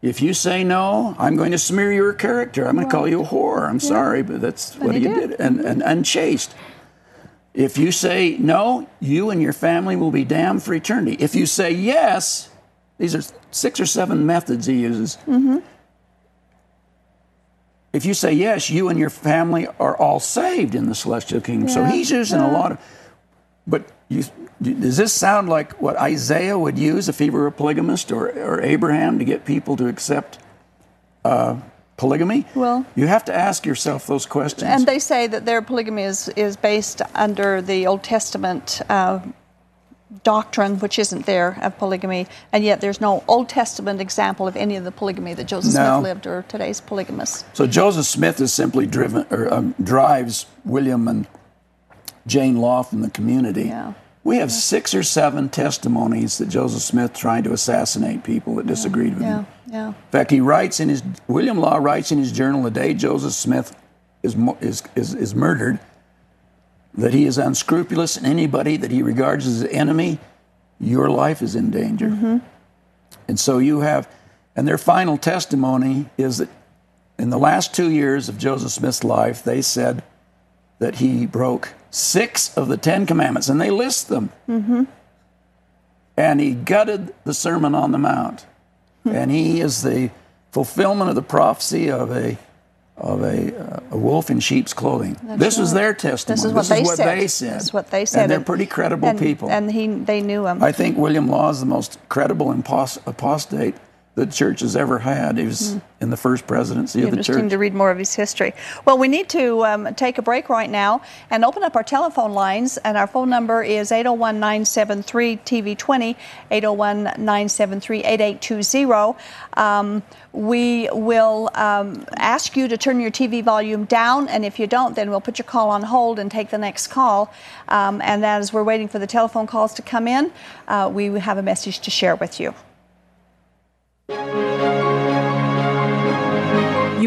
[SPEAKER 2] If you say no, I'm going to smear your character. I'm going to call you a whore. I'm sorry, but that's what
[SPEAKER 1] he
[SPEAKER 2] he
[SPEAKER 1] did.
[SPEAKER 2] did, and, and unchaste. If you say no, you and your family will be damned for eternity. If you say yes, these are six or seven methods he uses.
[SPEAKER 1] Mm-hmm.
[SPEAKER 2] If you say yes, you and your family are all saved in the celestial kingdom. So he's using a lot of. But you, does this sound like what Isaiah would use if he were a polygamist, or, or Abraham to get people to accept uh, polygamy?
[SPEAKER 1] Well-
[SPEAKER 2] you have to ask yourself those questions.
[SPEAKER 1] And they say that their polygamy is, is based under the Old Testament uh, doctrine, which isn't there, of polygamy, and yet there's no Old Testament example of any of the polygamy that Joseph
[SPEAKER 2] No.
[SPEAKER 1] Smith lived or today's polygamists.
[SPEAKER 2] So Joseph Smith is simply driven or um, drives William and Jane Law from the community.
[SPEAKER 1] Yeah.
[SPEAKER 2] We have six or seven testimonies that Joseph Smith tried to assassinate people that disagreed with him.
[SPEAKER 1] yeah.
[SPEAKER 2] In fact, he writes in his William Law writes in his journal the day Joseph Smith is is is, is murdered that he is unscrupulous and anybody that he regards as an enemy, your life is in danger. Mm-hmm. And so you have, and their final testimony is that in the last two years of Joseph Smith's life, they said that he broke six of the Ten Commandments, and they list them. And he gutted the Sermon on the Mount. And he is the fulfillment of the prophecy of a of a, uh, a wolf in sheep's clothing. this was their testimony.
[SPEAKER 1] This is what, they, said.
[SPEAKER 2] they said.
[SPEAKER 1] This is what they said.
[SPEAKER 2] And they're pretty credible
[SPEAKER 1] and,
[SPEAKER 2] people.
[SPEAKER 1] And he, they knew him.
[SPEAKER 2] I think William Law is the most credible impos- apostate the church has ever had. He was in the first presidency of the
[SPEAKER 1] Interesting
[SPEAKER 2] church.
[SPEAKER 1] to read more of his history. Well, we need to um, take a break right now and open up our telephone lines. And our phone number is 801 973 TV20, 801 973 8820. Um, We will um, ask you to turn your TV volume down, and if you don't, then we'll put your call on hold and take the next call. Um, and as we're waiting for the telephone calls to come in, uh, we have a message to share with you.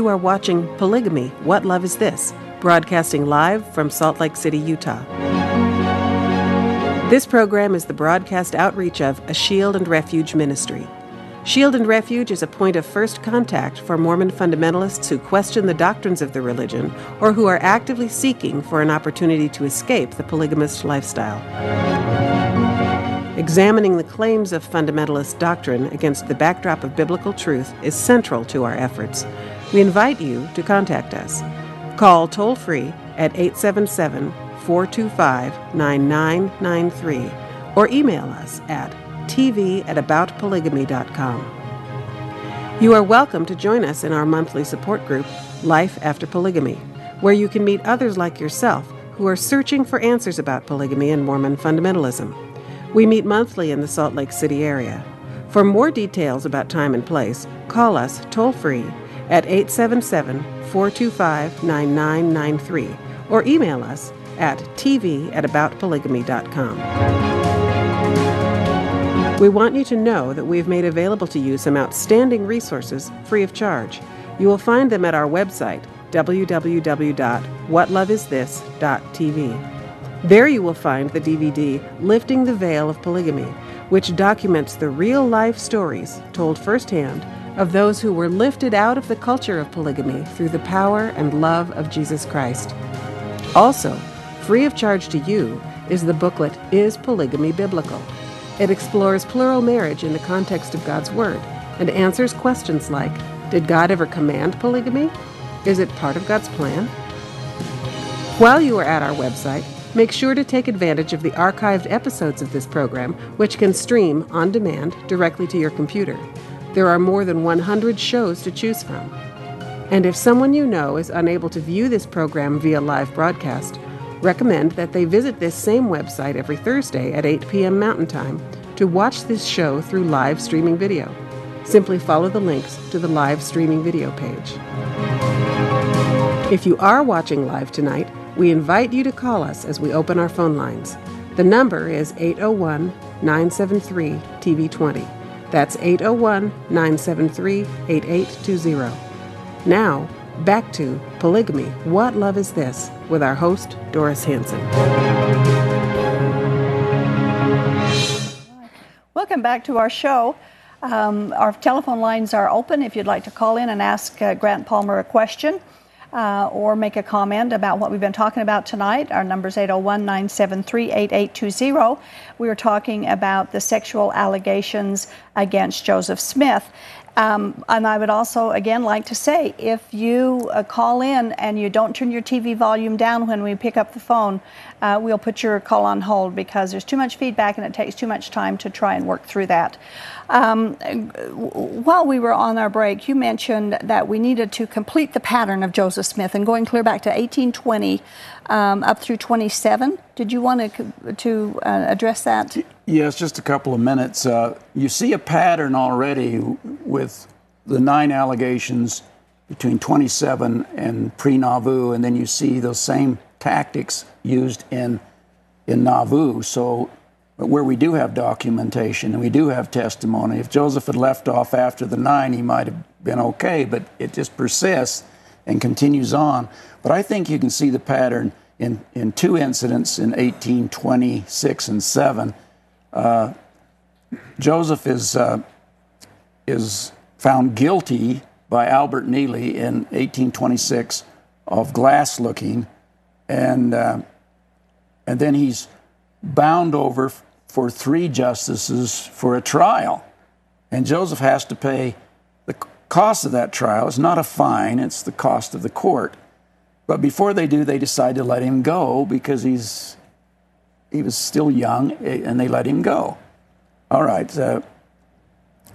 [SPEAKER 3] You are watching Polygamy What Love Is This? broadcasting live from Salt Lake City, Utah. This program is the broadcast outreach of a Shield and Refuge ministry. Shield and Refuge is a point of first contact for Mormon fundamentalists who question the doctrines of the religion or who are actively seeking for an opportunity to escape the polygamist lifestyle. Examining the claims of fundamentalist doctrine against the backdrop of biblical truth is central to our efforts. We invite you to contact us. Call toll free at 877 425 9993 or email us at tv at aboutpolygamy.com. You are welcome to join us in our monthly support group, Life After Polygamy, where you can meet others like yourself who are searching for answers about polygamy and Mormon fundamentalism. We meet monthly in the Salt Lake City area. For more details about time and place, call us toll free at 877 425 9993 or email us at tv at aboutpolygamy.com. We want you to know that we've made available to you some outstanding resources free of charge. You will find them at our website, www.whatloveisthis.tv. There you will find the DVD Lifting the Veil of Polygamy, which documents the real life stories told firsthand of those who were lifted out of the culture of polygamy through the power and love of Jesus Christ. Also, free of charge to you is the booklet Is Polygamy Biblical? It explores plural marriage in the context of God's Word and answers questions like Did God ever command polygamy? Is it part of God's plan? While you are at our website, make sure to take advantage of the archived episodes of this program, which can stream on demand directly to your computer. There are more than 100 shows to choose from. And if someone you know is unable to view this program via live broadcast, recommend that they visit this same website every Thursday at 8 p.m. Mountain Time to watch this show through live streaming video. Simply follow the links to the live streaming video page. If you are watching live tonight, we invite you to call us as we open our phone lines. The number is 801 973 TV20. That's 801 973 8820. Now, Back to Polygamy What Love Is This? with our host, Doris Hanson.
[SPEAKER 1] Welcome back to our show. Um, our telephone lines are open if you'd like to call in and ask uh, Grant Palmer a question uh, or make a comment about what we've been talking about tonight. Our number is 801 973 8820. We were talking about the sexual allegations against Joseph Smith. Um, and I would also, again, like to say if you uh, call in and you don't turn your TV volume down when we pick up the phone, uh, we'll put your call on hold because there's too much feedback and it takes too much time to try and work through that. Um, while we were on our break, you mentioned that we needed to complete the pattern of Joseph Smith and going clear back to 1820 um, up through 27. Did you want to, to uh, address that?
[SPEAKER 2] Yes, just a couple of minutes. Uh, you see a pattern already with the nine allegations between 27 and pre Nauvoo, and then you see those same tactics used in in Nauvoo. So where we do have documentation and we do have testimony, if Joseph had left off after the nine, he might have been okay, but it just persists and continues on. But I think you can see the pattern in, in two incidents in 1826 and 7. Uh, Joseph is, uh, is found guilty by Albert Neely in 1826 of glass looking and uh, and then he's bound over for three justices for a trial, and Joseph has to pay the cost of that trial. It's not a fine; it's the cost of the court. But before they do, they decide to let him go because he's he was still young, eh, and they let him go. All right. Uh,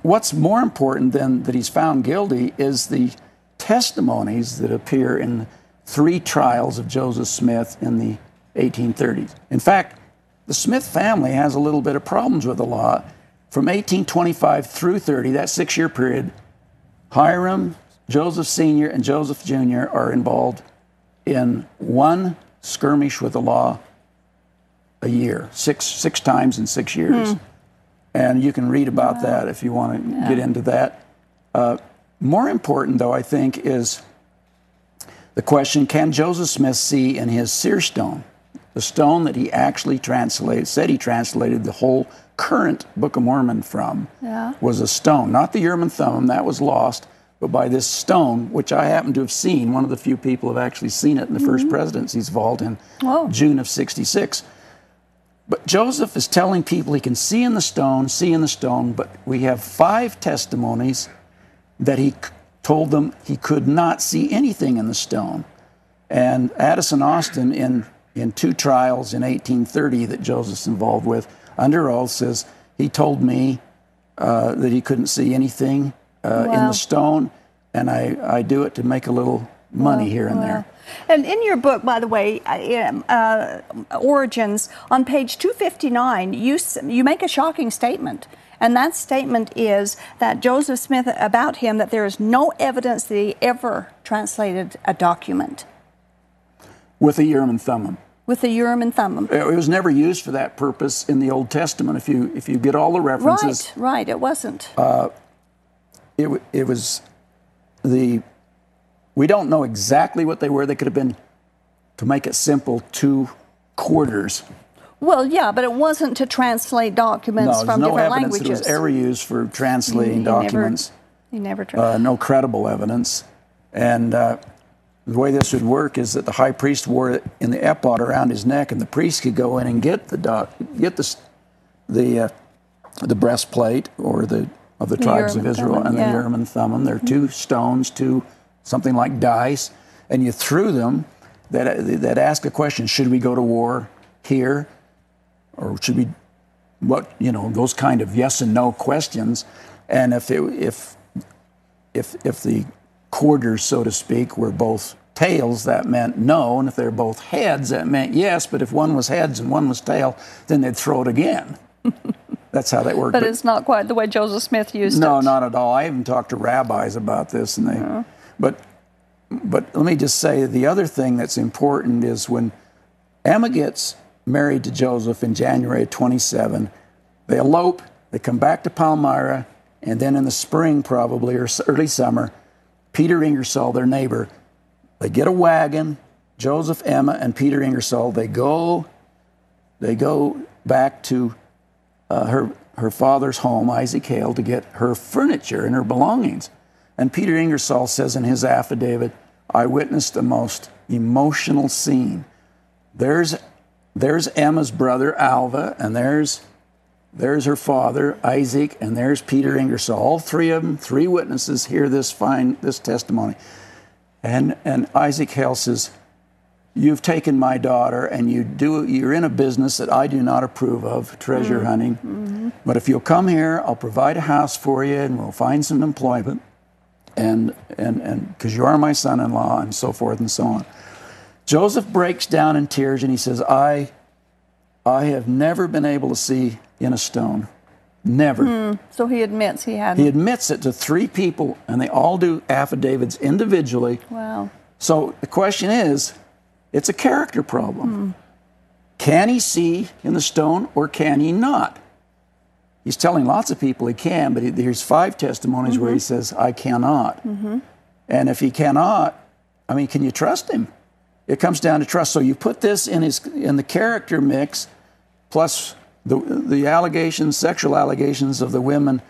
[SPEAKER 2] what's more important than that he's found guilty is the testimonies that appear in three trials of Joseph Smith in the 1830s. In fact, the Smith family has a little bit of problems with the law. From 1825 through 30, that six year period, Hyrum, Joseph Sr., and Joseph Jr. are involved in one skirmish with the law a year, six, six times in six years. Hmm. And you can read about wow. that if you want to yeah. get into that. Uh, more important, though, I think, is the question Can Joseph Smith see in his seer stone, the stone that he actually translated, said he translated the whole current Book of Mormon from, yeah. was a stone, not the Urim and Thummim, that was lost, but by this stone, which I happen to have seen. One of the few people have actually seen it in the mm-hmm. first presidency's vault in Whoa. June of 66. But Joseph is telling people he can see in the stone, see in the stone, but we have five testimonies that he told them he could not see anything in the stone. And Addison Austin, in, in two trials in 1830 that Joseph's involved with, under oath says he told me uh, that he couldn't see anything uh, wow. in the stone, and I, I do it to make a little money wow. here and wow. there.
[SPEAKER 1] And in your book, by the way, uh, uh Origins, on page 259, you, you make a shocking statement. And that statement is that Joseph Smith, about him, that there is no evidence that he ever translated a document.
[SPEAKER 2] With a Urim and Thummim.
[SPEAKER 1] With the Urim and Thummim.
[SPEAKER 2] It was never used for that purpose in the Old Testament. If you if you get all the references.
[SPEAKER 1] Right, right. It wasn't. Uh,
[SPEAKER 2] it it was the. We don't know exactly what they were. They could have been, to make it simple, two quarters
[SPEAKER 1] well, yeah, but it wasn't to translate documents
[SPEAKER 2] no,
[SPEAKER 1] from
[SPEAKER 2] no
[SPEAKER 1] different
[SPEAKER 2] languages.
[SPEAKER 1] That
[SPEAKER 2] it was ever used for translating
[SPEAKER 1] he,
[SPEAKER 2] documents.
[SPEAKER 1] Never, he never tried.
[SPEAKER 2] Uh, no credible evidence. And uh, the way this would work is that the high priest wore it in the ephod around his neck, and the priest could go in and get the doc, get the the uh, the breastplate or the of the, the tribes of Israel Thummim, and yeah. the Urim and Thummim. They're mm-hmm. two stones, two something like dice, and you threw them that that ask a question: Should we go to war here? or should we, what, you know, those kind of yes and no questions. And if, it, if, if, if the quarters, so to speak, were both tails, that meant no. And if they're both heads, that meant yes. But if one was heads and one was tail, then they'd throw it again. That's how that worked.
[SPEAKER 1] but, but, it's not quite the way Joseph Smith used
[SPEAKER 2] no,
[SPEAKER 1] it.
[SPEAKER 2] No, not at all. I even talked to rabbis about this, and they. Yeah. But, but let me just say the other thing that's important is when Emma gets married to Joseph in January of 27. They elope, they come back to Palmyra, and then in the spring, probably, or early summer, Peter Ingersoll, their neighbor, they get a wagon. Joseph, Emma, and Peter Ingersoll. They go. They go back to uh, her her father's home, Isaac Hale, to get her furniture and her belongings. And Peter Ingersoll says in his affidavit, "I witnessed the most emotional scene. There's there's Emma's brother Alva, and there's there's her father Isaac, and there's Peter Ingersoll. All three of them, three witnesses, hear this fine this testimony. And and Isaac Hale says, "You've taken my daughter, and you do you're in a business that I do not approve of, treasure mm-hmm. hunting. Mm-hmm. But if you'll come here, I'll provide a house for you, and we'll find some employment." And and and because you are my son-in-law, and so forth and so on. Joseph breaks down in tears and he says, I, I have never been able to see in a stone. Never. Hmm.
[SPEAKER 1] So he admits he had.
[SPEAKER 2] He admits it to three people, and they all do affidavits individually.
[SPEAKER 1] wow.
[SPEAKER 2] So the question is it's a character problem. Hmm. Can he see in the stone or can he not? He's telling lots of people he can, but there's five testimonies where he mm-hmm. says, I cannot. Mm-hmm. And if he cannot, I mean, can you trust him? It comes down to trust. So you put this in his in the character mix, plus the the allegations, sexual allegations of the women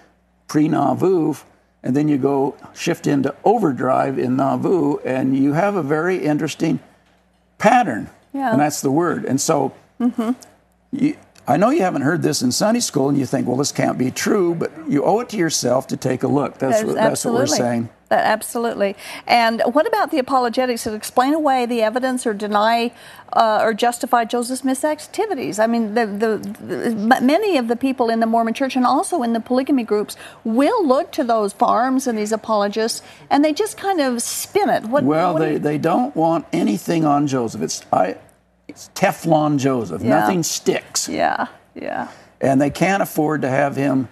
[SPEAKER 2] pre Nauvoo, and then you go shift into overdrive in Nauvoo, and you have a very interesting pattern.
[SPEAKER 1] Yeah.
[SPEAKER 2] And that's the word. And so mm-hmm. you, I know you haven't heard this in Sunday school, and you think, well, this can't be true, but you owe it to yourself to take a look. That's, what, that's what we're saying.
[SPEAKER 1] That, absolutely. And what about the apologetics that explain away the evidence or deny uh, or justify Joseph Smith's activities? I mean, the, the, the, many of the people in the Mormon Church and also in the polygamy groups will look to those FARMS and these apologists, and they just kind of spin it. What,
[SPEAKER 2] Well,
[SPEAKER 1] what
[SPEAKER 2] they,
[SPEAKER 1] you-
[SPEAKER 2] they don't want anything on Joseph. It's, I, it's Teflon Joseph.
[SPEAKER 1] Yeah.
[SPEAKER 2] Nothing sticks.
[SPEAKER 1] yeah, yeah.
[SPEAKER 2] And they can't afford to have him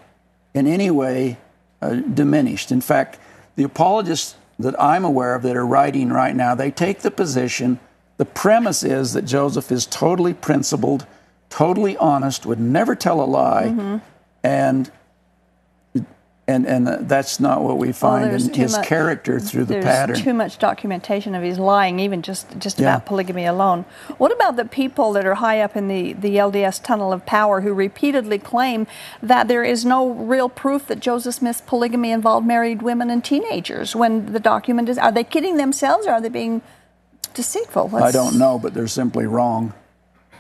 [SPEAKER 2] in any way uh, diminished. In fact, the apologists that I'm aware of that are writing right now, they take the position, the premise is that Joseph is totally principled, totally honest, would never tell a lie,
[SPEAKER 1] Mm-hmm.
[SPEAKER 2] and and and that's not what we find in his
[SPEAKER 1] much-
[SPEAKER 2] character through the
[SPEAKER 1] There's
[SPEAKER 2] pattern.
[SPEAKER 1] too much documentation of his lying, even just just
[SPEAKER 2] Yeah.
[SPEAKER 1] about polygamy alone. What about the people that are high up in the, the LDS tunnel of power who repeatedly claim that there is no real proof that Joseph Smith's polygamy involved married women and teenagers when the document is? Are they kidding themselves or are they being deceitful?
[SPEAKER 2] I don't know, but they're simply wrong.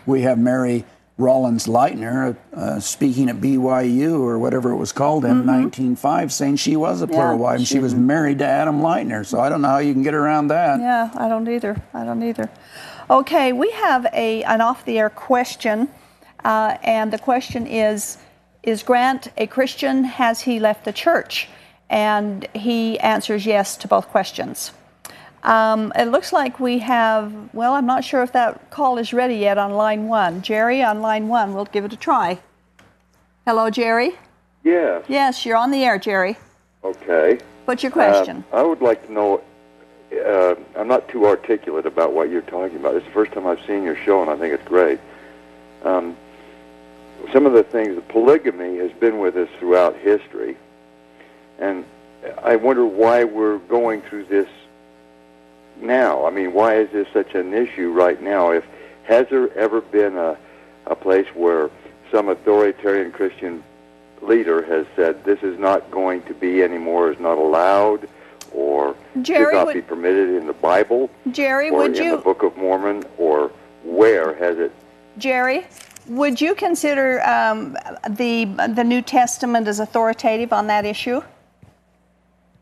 [SPEAKER 2] We have Mary Rollins Lightner uh, speaking at BYU or whatever it was called in 1905, saying she was a plural
[SPEAKER 1] Mm-hmm. Yeah,
[SPEAKER 2] wife and she
[SPEAKER 1] she-
[SPEAKER 2] was married to Adam Lightner. So I don't know how you can get around that.
[SPEAKER 1] Yeah, I don't either. I don't either. Okay, we have a an off the air question, uh, and the question is: Is Grant a Christian? Has he left the church? And he answers yes to both questions. Um, it looks like we have. Well, I'm not sure if that call is ready yet on line one. Jerry, on line one, we'll give it a try. Hello, Jerry.
[SPEAKER 4] Yes.
[SPEAKER 1] Yes, you're on the air, Jerry.
[SPEAKER 4] Okay.
[SPEAKER 1] What's your
[SPEAKER 4] Uh,
[SPEAKER 1] question?
[SPEAKER 4] I would like to know. Uh, I'm not too articulate about what you're talking about. It's the first time I've seen your show, and I think it's great. Um, some of the things, polygamy has been with us throughout history, and I wonder why we're going through this now. I mean, why is this such an issue right now? If has there ever been a a place where some authoritarian Christian leader has said this is not going to be anymore, is not allowed, or
[SPEAKER 1] Jerry,
[SPEAKER 4] should not
[SPEAKER 1] would-
[SPEAKER 4] be permitted in the Bible,
[SPEAKER 1] Jerry,
[SPEAKER 4] or
[SPEAKER 1] would
[SPEAKER 4] in
[SPEAKER 1] you?
[SPEAKER 4] the Book of Mormon, or where has it?
[SPEAKER 1] Jerry, would you consider um, the the New Testament as authoritative on that issue?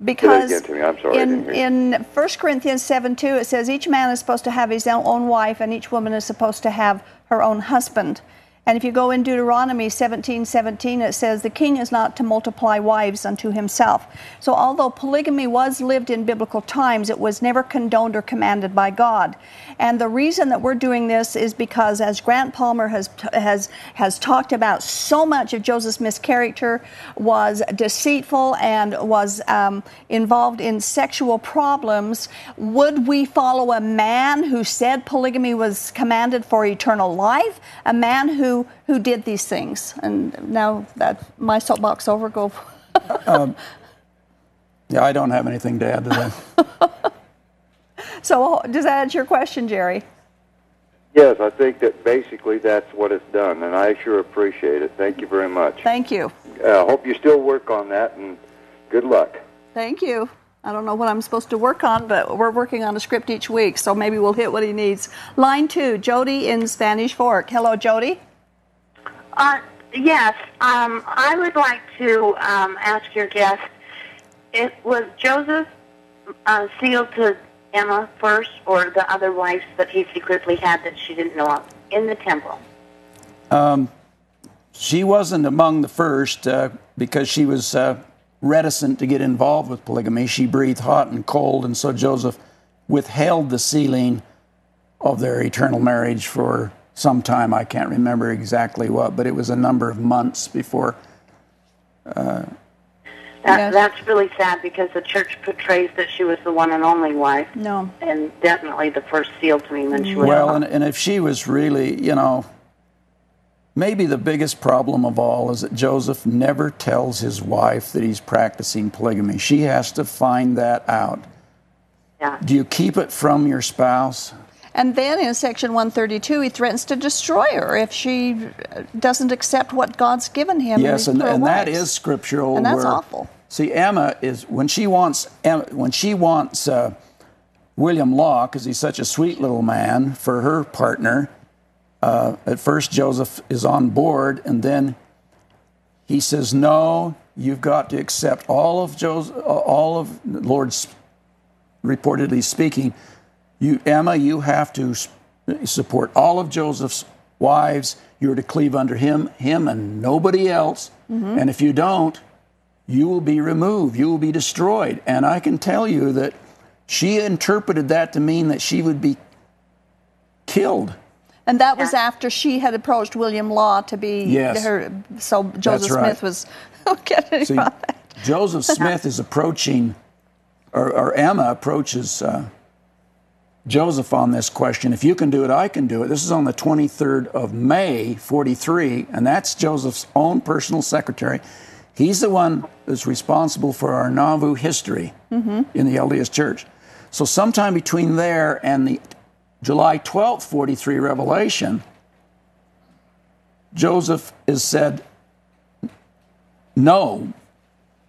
[SPEAKER 1] Because
[SPEAKER 4] again to me. I'm sorry,
[SPEAKER 1] in in 1 Corinthians 7 2, it says each man is supposed to have his own wife, and each woman is supposed to have her own husband. And if you go in Deuteronomy 17 17, it says the king is not to multiply wives unto himself. So, although polygamy was lived in biblical times, it was never condoned or commanded by God. And the reason that we're doing this is because, as Grant Palmer has, has, has talked about, so much of Joseph Smith's character was deceitful and was um, involved in sexual problems. Would we follow a man who said polygamy was commanded for eternal life? A man who who did these things? And now that my soapbox over, go.
[SPEAKER 2] Yeah, I don't have anything to add to that.
[SPEAKER 1] So, does that answer your question, Jerry?
[SPEAKER 4] Yes, I think that basically that's what it's done, and I sure appreciate it. Thank you very much.
[SPEAKER 1] Thank you.
[SPEAKER 4] I uh, hope you still work on that, and good luck.
[SPEAKER 1] Thank you. I don't know what I'm supposed to work on, but we're working on a script each week, so maybe we'll hit what he needs. Line two, Jody in Spanish Fork. Hello, Jody.
[SPEAKER 5] Uh, yes, um, I would like to um, ask your guest. It was Joseph uh, sealed to Emma first, or the other wives that he secretly had that she didn't know of in the temple?
[SPEAKER 2] Um, she wasn't among the first uh, because she was uh, reticent to get involved with polygamy. She breathed hot and cold, and so Joseph withheld the sealing of their eternal marriage for some time. I can't remember exactly what, but it was a number of months before. Uh,
[SPEAKER 5] that, yes. That's really sad because the church portrays that she was the one and only wife.
[SPEAKER 1] No.
[SPEAKER 5] And definitely the first seal to me when she
[SPEAKER 2] was.
[SPEAKER 5] Well,
[SPEAKER 2] and, and if she was really, you know, maybe the biggest problem of all is that Joseph never tells his wife that he's practicing polygamy. She has to find that out.
[SPEAKER 5] Yeah.
[SPEAKER 2] Do you keep it from your spouse?
[SPEAKER 1] And then in section 132, he threatens to destroy her if she doesn't accept what God's given him.
[SPEAKER 2] Yes, and, and that is scriptural.
[SPEAKER 1] And that's
[SPEAKER 2] where,
[SPEAKER 1] awful.
[SPEAKER 2] See, Emma is when she wants Emma, when she wants uh, William Law because he's such a sweet little man for her partner. Uh, at first, Joseph is on board, and then he says, "No, you've got to accept all of Joseph, all of Lord's reportedly speaking." You, Emma, you have to support all of Joseph's wives. You're to cleave under him, him, and nobody else. Mm-hmm. And if you don't, you will be removed. You will be destroyed. And I can tell you that she interpreted that to mean that she would be killed.
[SPEAKER 1] And that was after she had approached William Law to be
[SPEAKER 2] yes.
[SPEAKER 1] her. So Joseph
[SPEAKER 2] right.
[SPEAKER 1] Smith was getting
[SPEAKER 2] See, Joseph Smith is approaching, or, or Emma approaches. Uh, Joseph on this question. If you can do it, I can do it. This is on the 23rd of May, 43, and that's Joseph's own personal secretary. He's the one that's responsible for our Nauvoo history mm-hmm. in the LDS Church. So, sometime between there and the July 12th, 43 revelation, Joseph is said, No,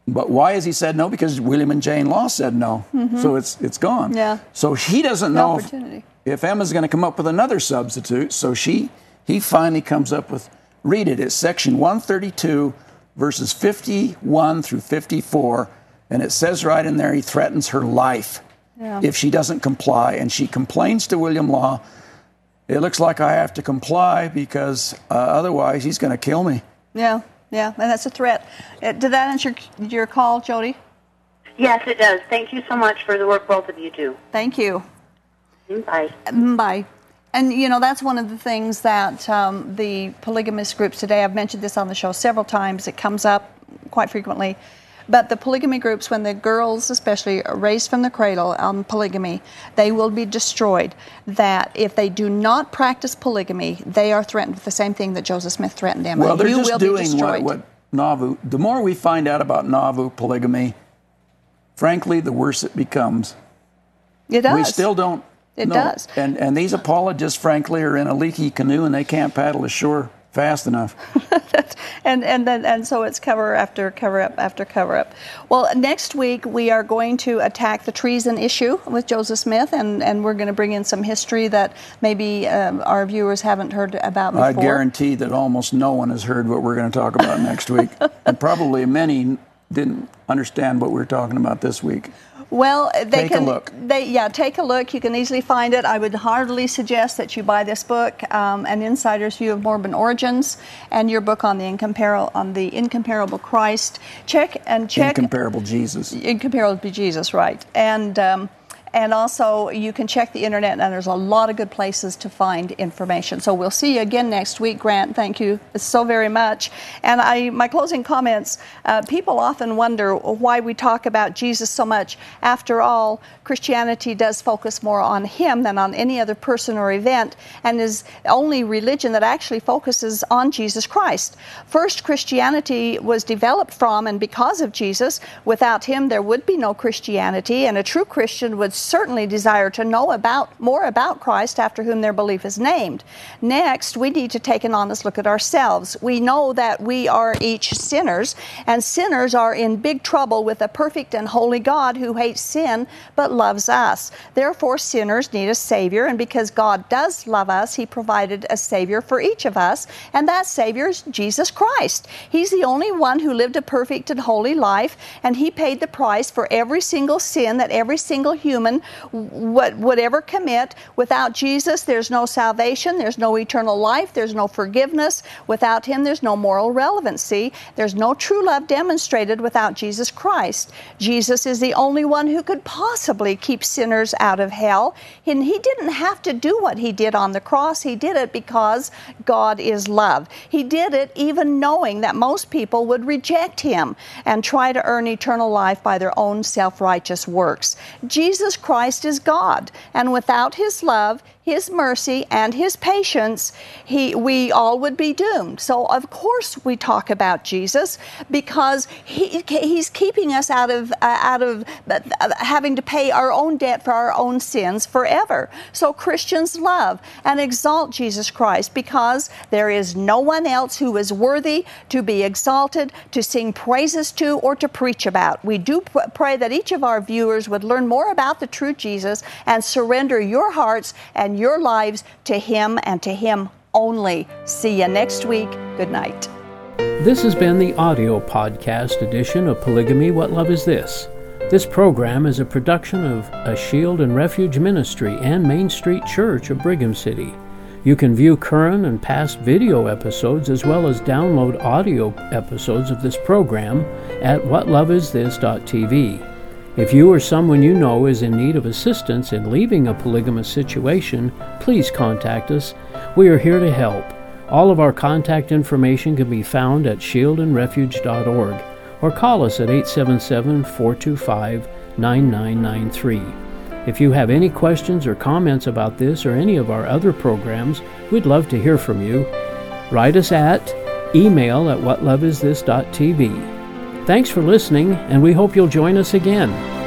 [SPEAKER 2] but why has he said no? Because William and Jane Law said no. Mm-hmm. So it's it's gone.
[SPEAKER 1] Yeah.
[SPEAKER 2] So he doesn't know if, if, Emma's going to come up with another substitute. So she he finally comes up with read it. It's section 132, verses 51 through 54, and it says right in there he threatens her life yeah. if she doesn't comply, and she complains to William Law. It looks like I have to comply because uh, otherwise he's going to kill me.
[SPEAKER 1] Yeah. Yeah, and that's a threat. Uh, did that answer your call, Jody?
[SPEAKER 5] Yes, it does. Thank you so much for the work both of you do.
[SPEAKER 1] Thank you.
[SPEAKER 5] Bye.
[SPEAKER 1] Bye. And you know that's one of the things that um, the polygamist groups today. I've mentioned this on the show several times. It comes up quite frequently. But the polygamy groups, when the girls especially are raised from the cradle on polygamy, they will be destroyed. That if they do not practice polygamy, they are threatened with the same thing that Joseph Smith threatened them.
[SPEAKER 2] Well, they're
[SPEAKER 1] you
[SPEAKER 2] just doing what, what Nauvoo. The more we find out about Nauvoo polygamy, frankly, the worse it becomes.
[SPEAKER 1] It does.
[SPEAKER 2] We still don't.
[SPEAKER 1] It
[SPEAKER 2] know.
[SPEAKER 1] does.
[SPEAKER 2] And and these apologists, frankly, are in a leaky canoe and they can't paddle ashore fast enough.
[SPEAKER 1] and and then and so it's cover after cover up after cover up. Well, next week we are going to attack the treason issue with Joseph Smith, and, and we're going to bring in some history that maybe um, our viewers haven't heard about before.
[SPEAKER 2] I guarantee that almost no one has heard what we're going to talk about next week, and probably many didn't understand what we're talking about this week.
[SPEAKER 1] Well, they
[SPEAKER 2] take
[SPEAKER 1] can.
[SPEAKER 2] A look.
[SPEAKER 1] They yeah, take a look. You can easily find it. I would heartily suggest that you buy this book, um, An Insider's View of Mormon Origins, and your book on the incomparable on the incomparable Christ. Check and check.
[SPEAKER 2] Incomparable Jesus.
[SPEAKER 1] Incomparable Jesus, right? And. Um, and also, you can check the internet, and there's a lot of good places to find information. So we'll see you again next week, Grant. Thank you so very much. And I, my closing comments uh, people often wonder why we talk about Jesus so much. After all, Christianity does focus more on Him than on any other person or event, and is only religion that actually focuses on Jesus Christ. First, Christianity was developed from and because of Jesus. Without Him, there would be no Christianity, and a true Christian would certainly desire to know about more about Christ after whom their belief is named. Next, we need to take an honest look at ourselves. We know that we are each sinners, and sinners are in big trouble with a perfect and holy God who hates sin but loves us. Therefore, sinners need a Savior, and because God does love us, He provided a Savior for each of us, and that Savior is Jesus Christ. He's the only one who lived a perfect and holy life, and He paid the price for every single sin that every single human would ever commit. Without Jesus, there's no salvation, there's no eternal life, there's no forgiveness. Without Him, there's no moral relevancy. There's no true love demonstrated without Jesus Christ. Jesus is the only one who could possibly keep sinners out of hell. And He didn't have to do what He did on the cross, He did it because God is love. He did it even knowing that most people would reject Him and try to earn eternal life by their own self righteous works. Jesus Christ is God, and without His love, his mercy and his patience, he, we all would be doomed. So, of course, we talk about Jesus because he, he's keeping us out of, uh, out of uh, having to pay our own debt for our own sins forever. So, Christians love and exalt Jesus Christ because there is no one else who is worthy to be exalted, to sing praises to, or to preach about. We do pray that each of our viewers would learn more about the true Jesus and surrender your hearts and your lives to Him and to Him only. See you next week. Good night.
[SPEAKER 6] This has been the audio podcast edition of Polygamy What Love Is This? This program is a production of A Shield and Refuge Ministry and Main Street Church of Brigham City. You can view current and past video episodes as well as download audio episodes of this program at whatloveisthis.tv. If you or someone you know is in need of assistance in leaving a polygamous situation, please contact us. We are here to help. All of our contact information can be found at shieldandrefuge.org or call us at 877 425 9993. If you have any questions or comments about this or any of our other programs, we'd love to hear from you. Write us at email at whatloveisthis.tv. Thanks for listening, and we hope you'll join us again.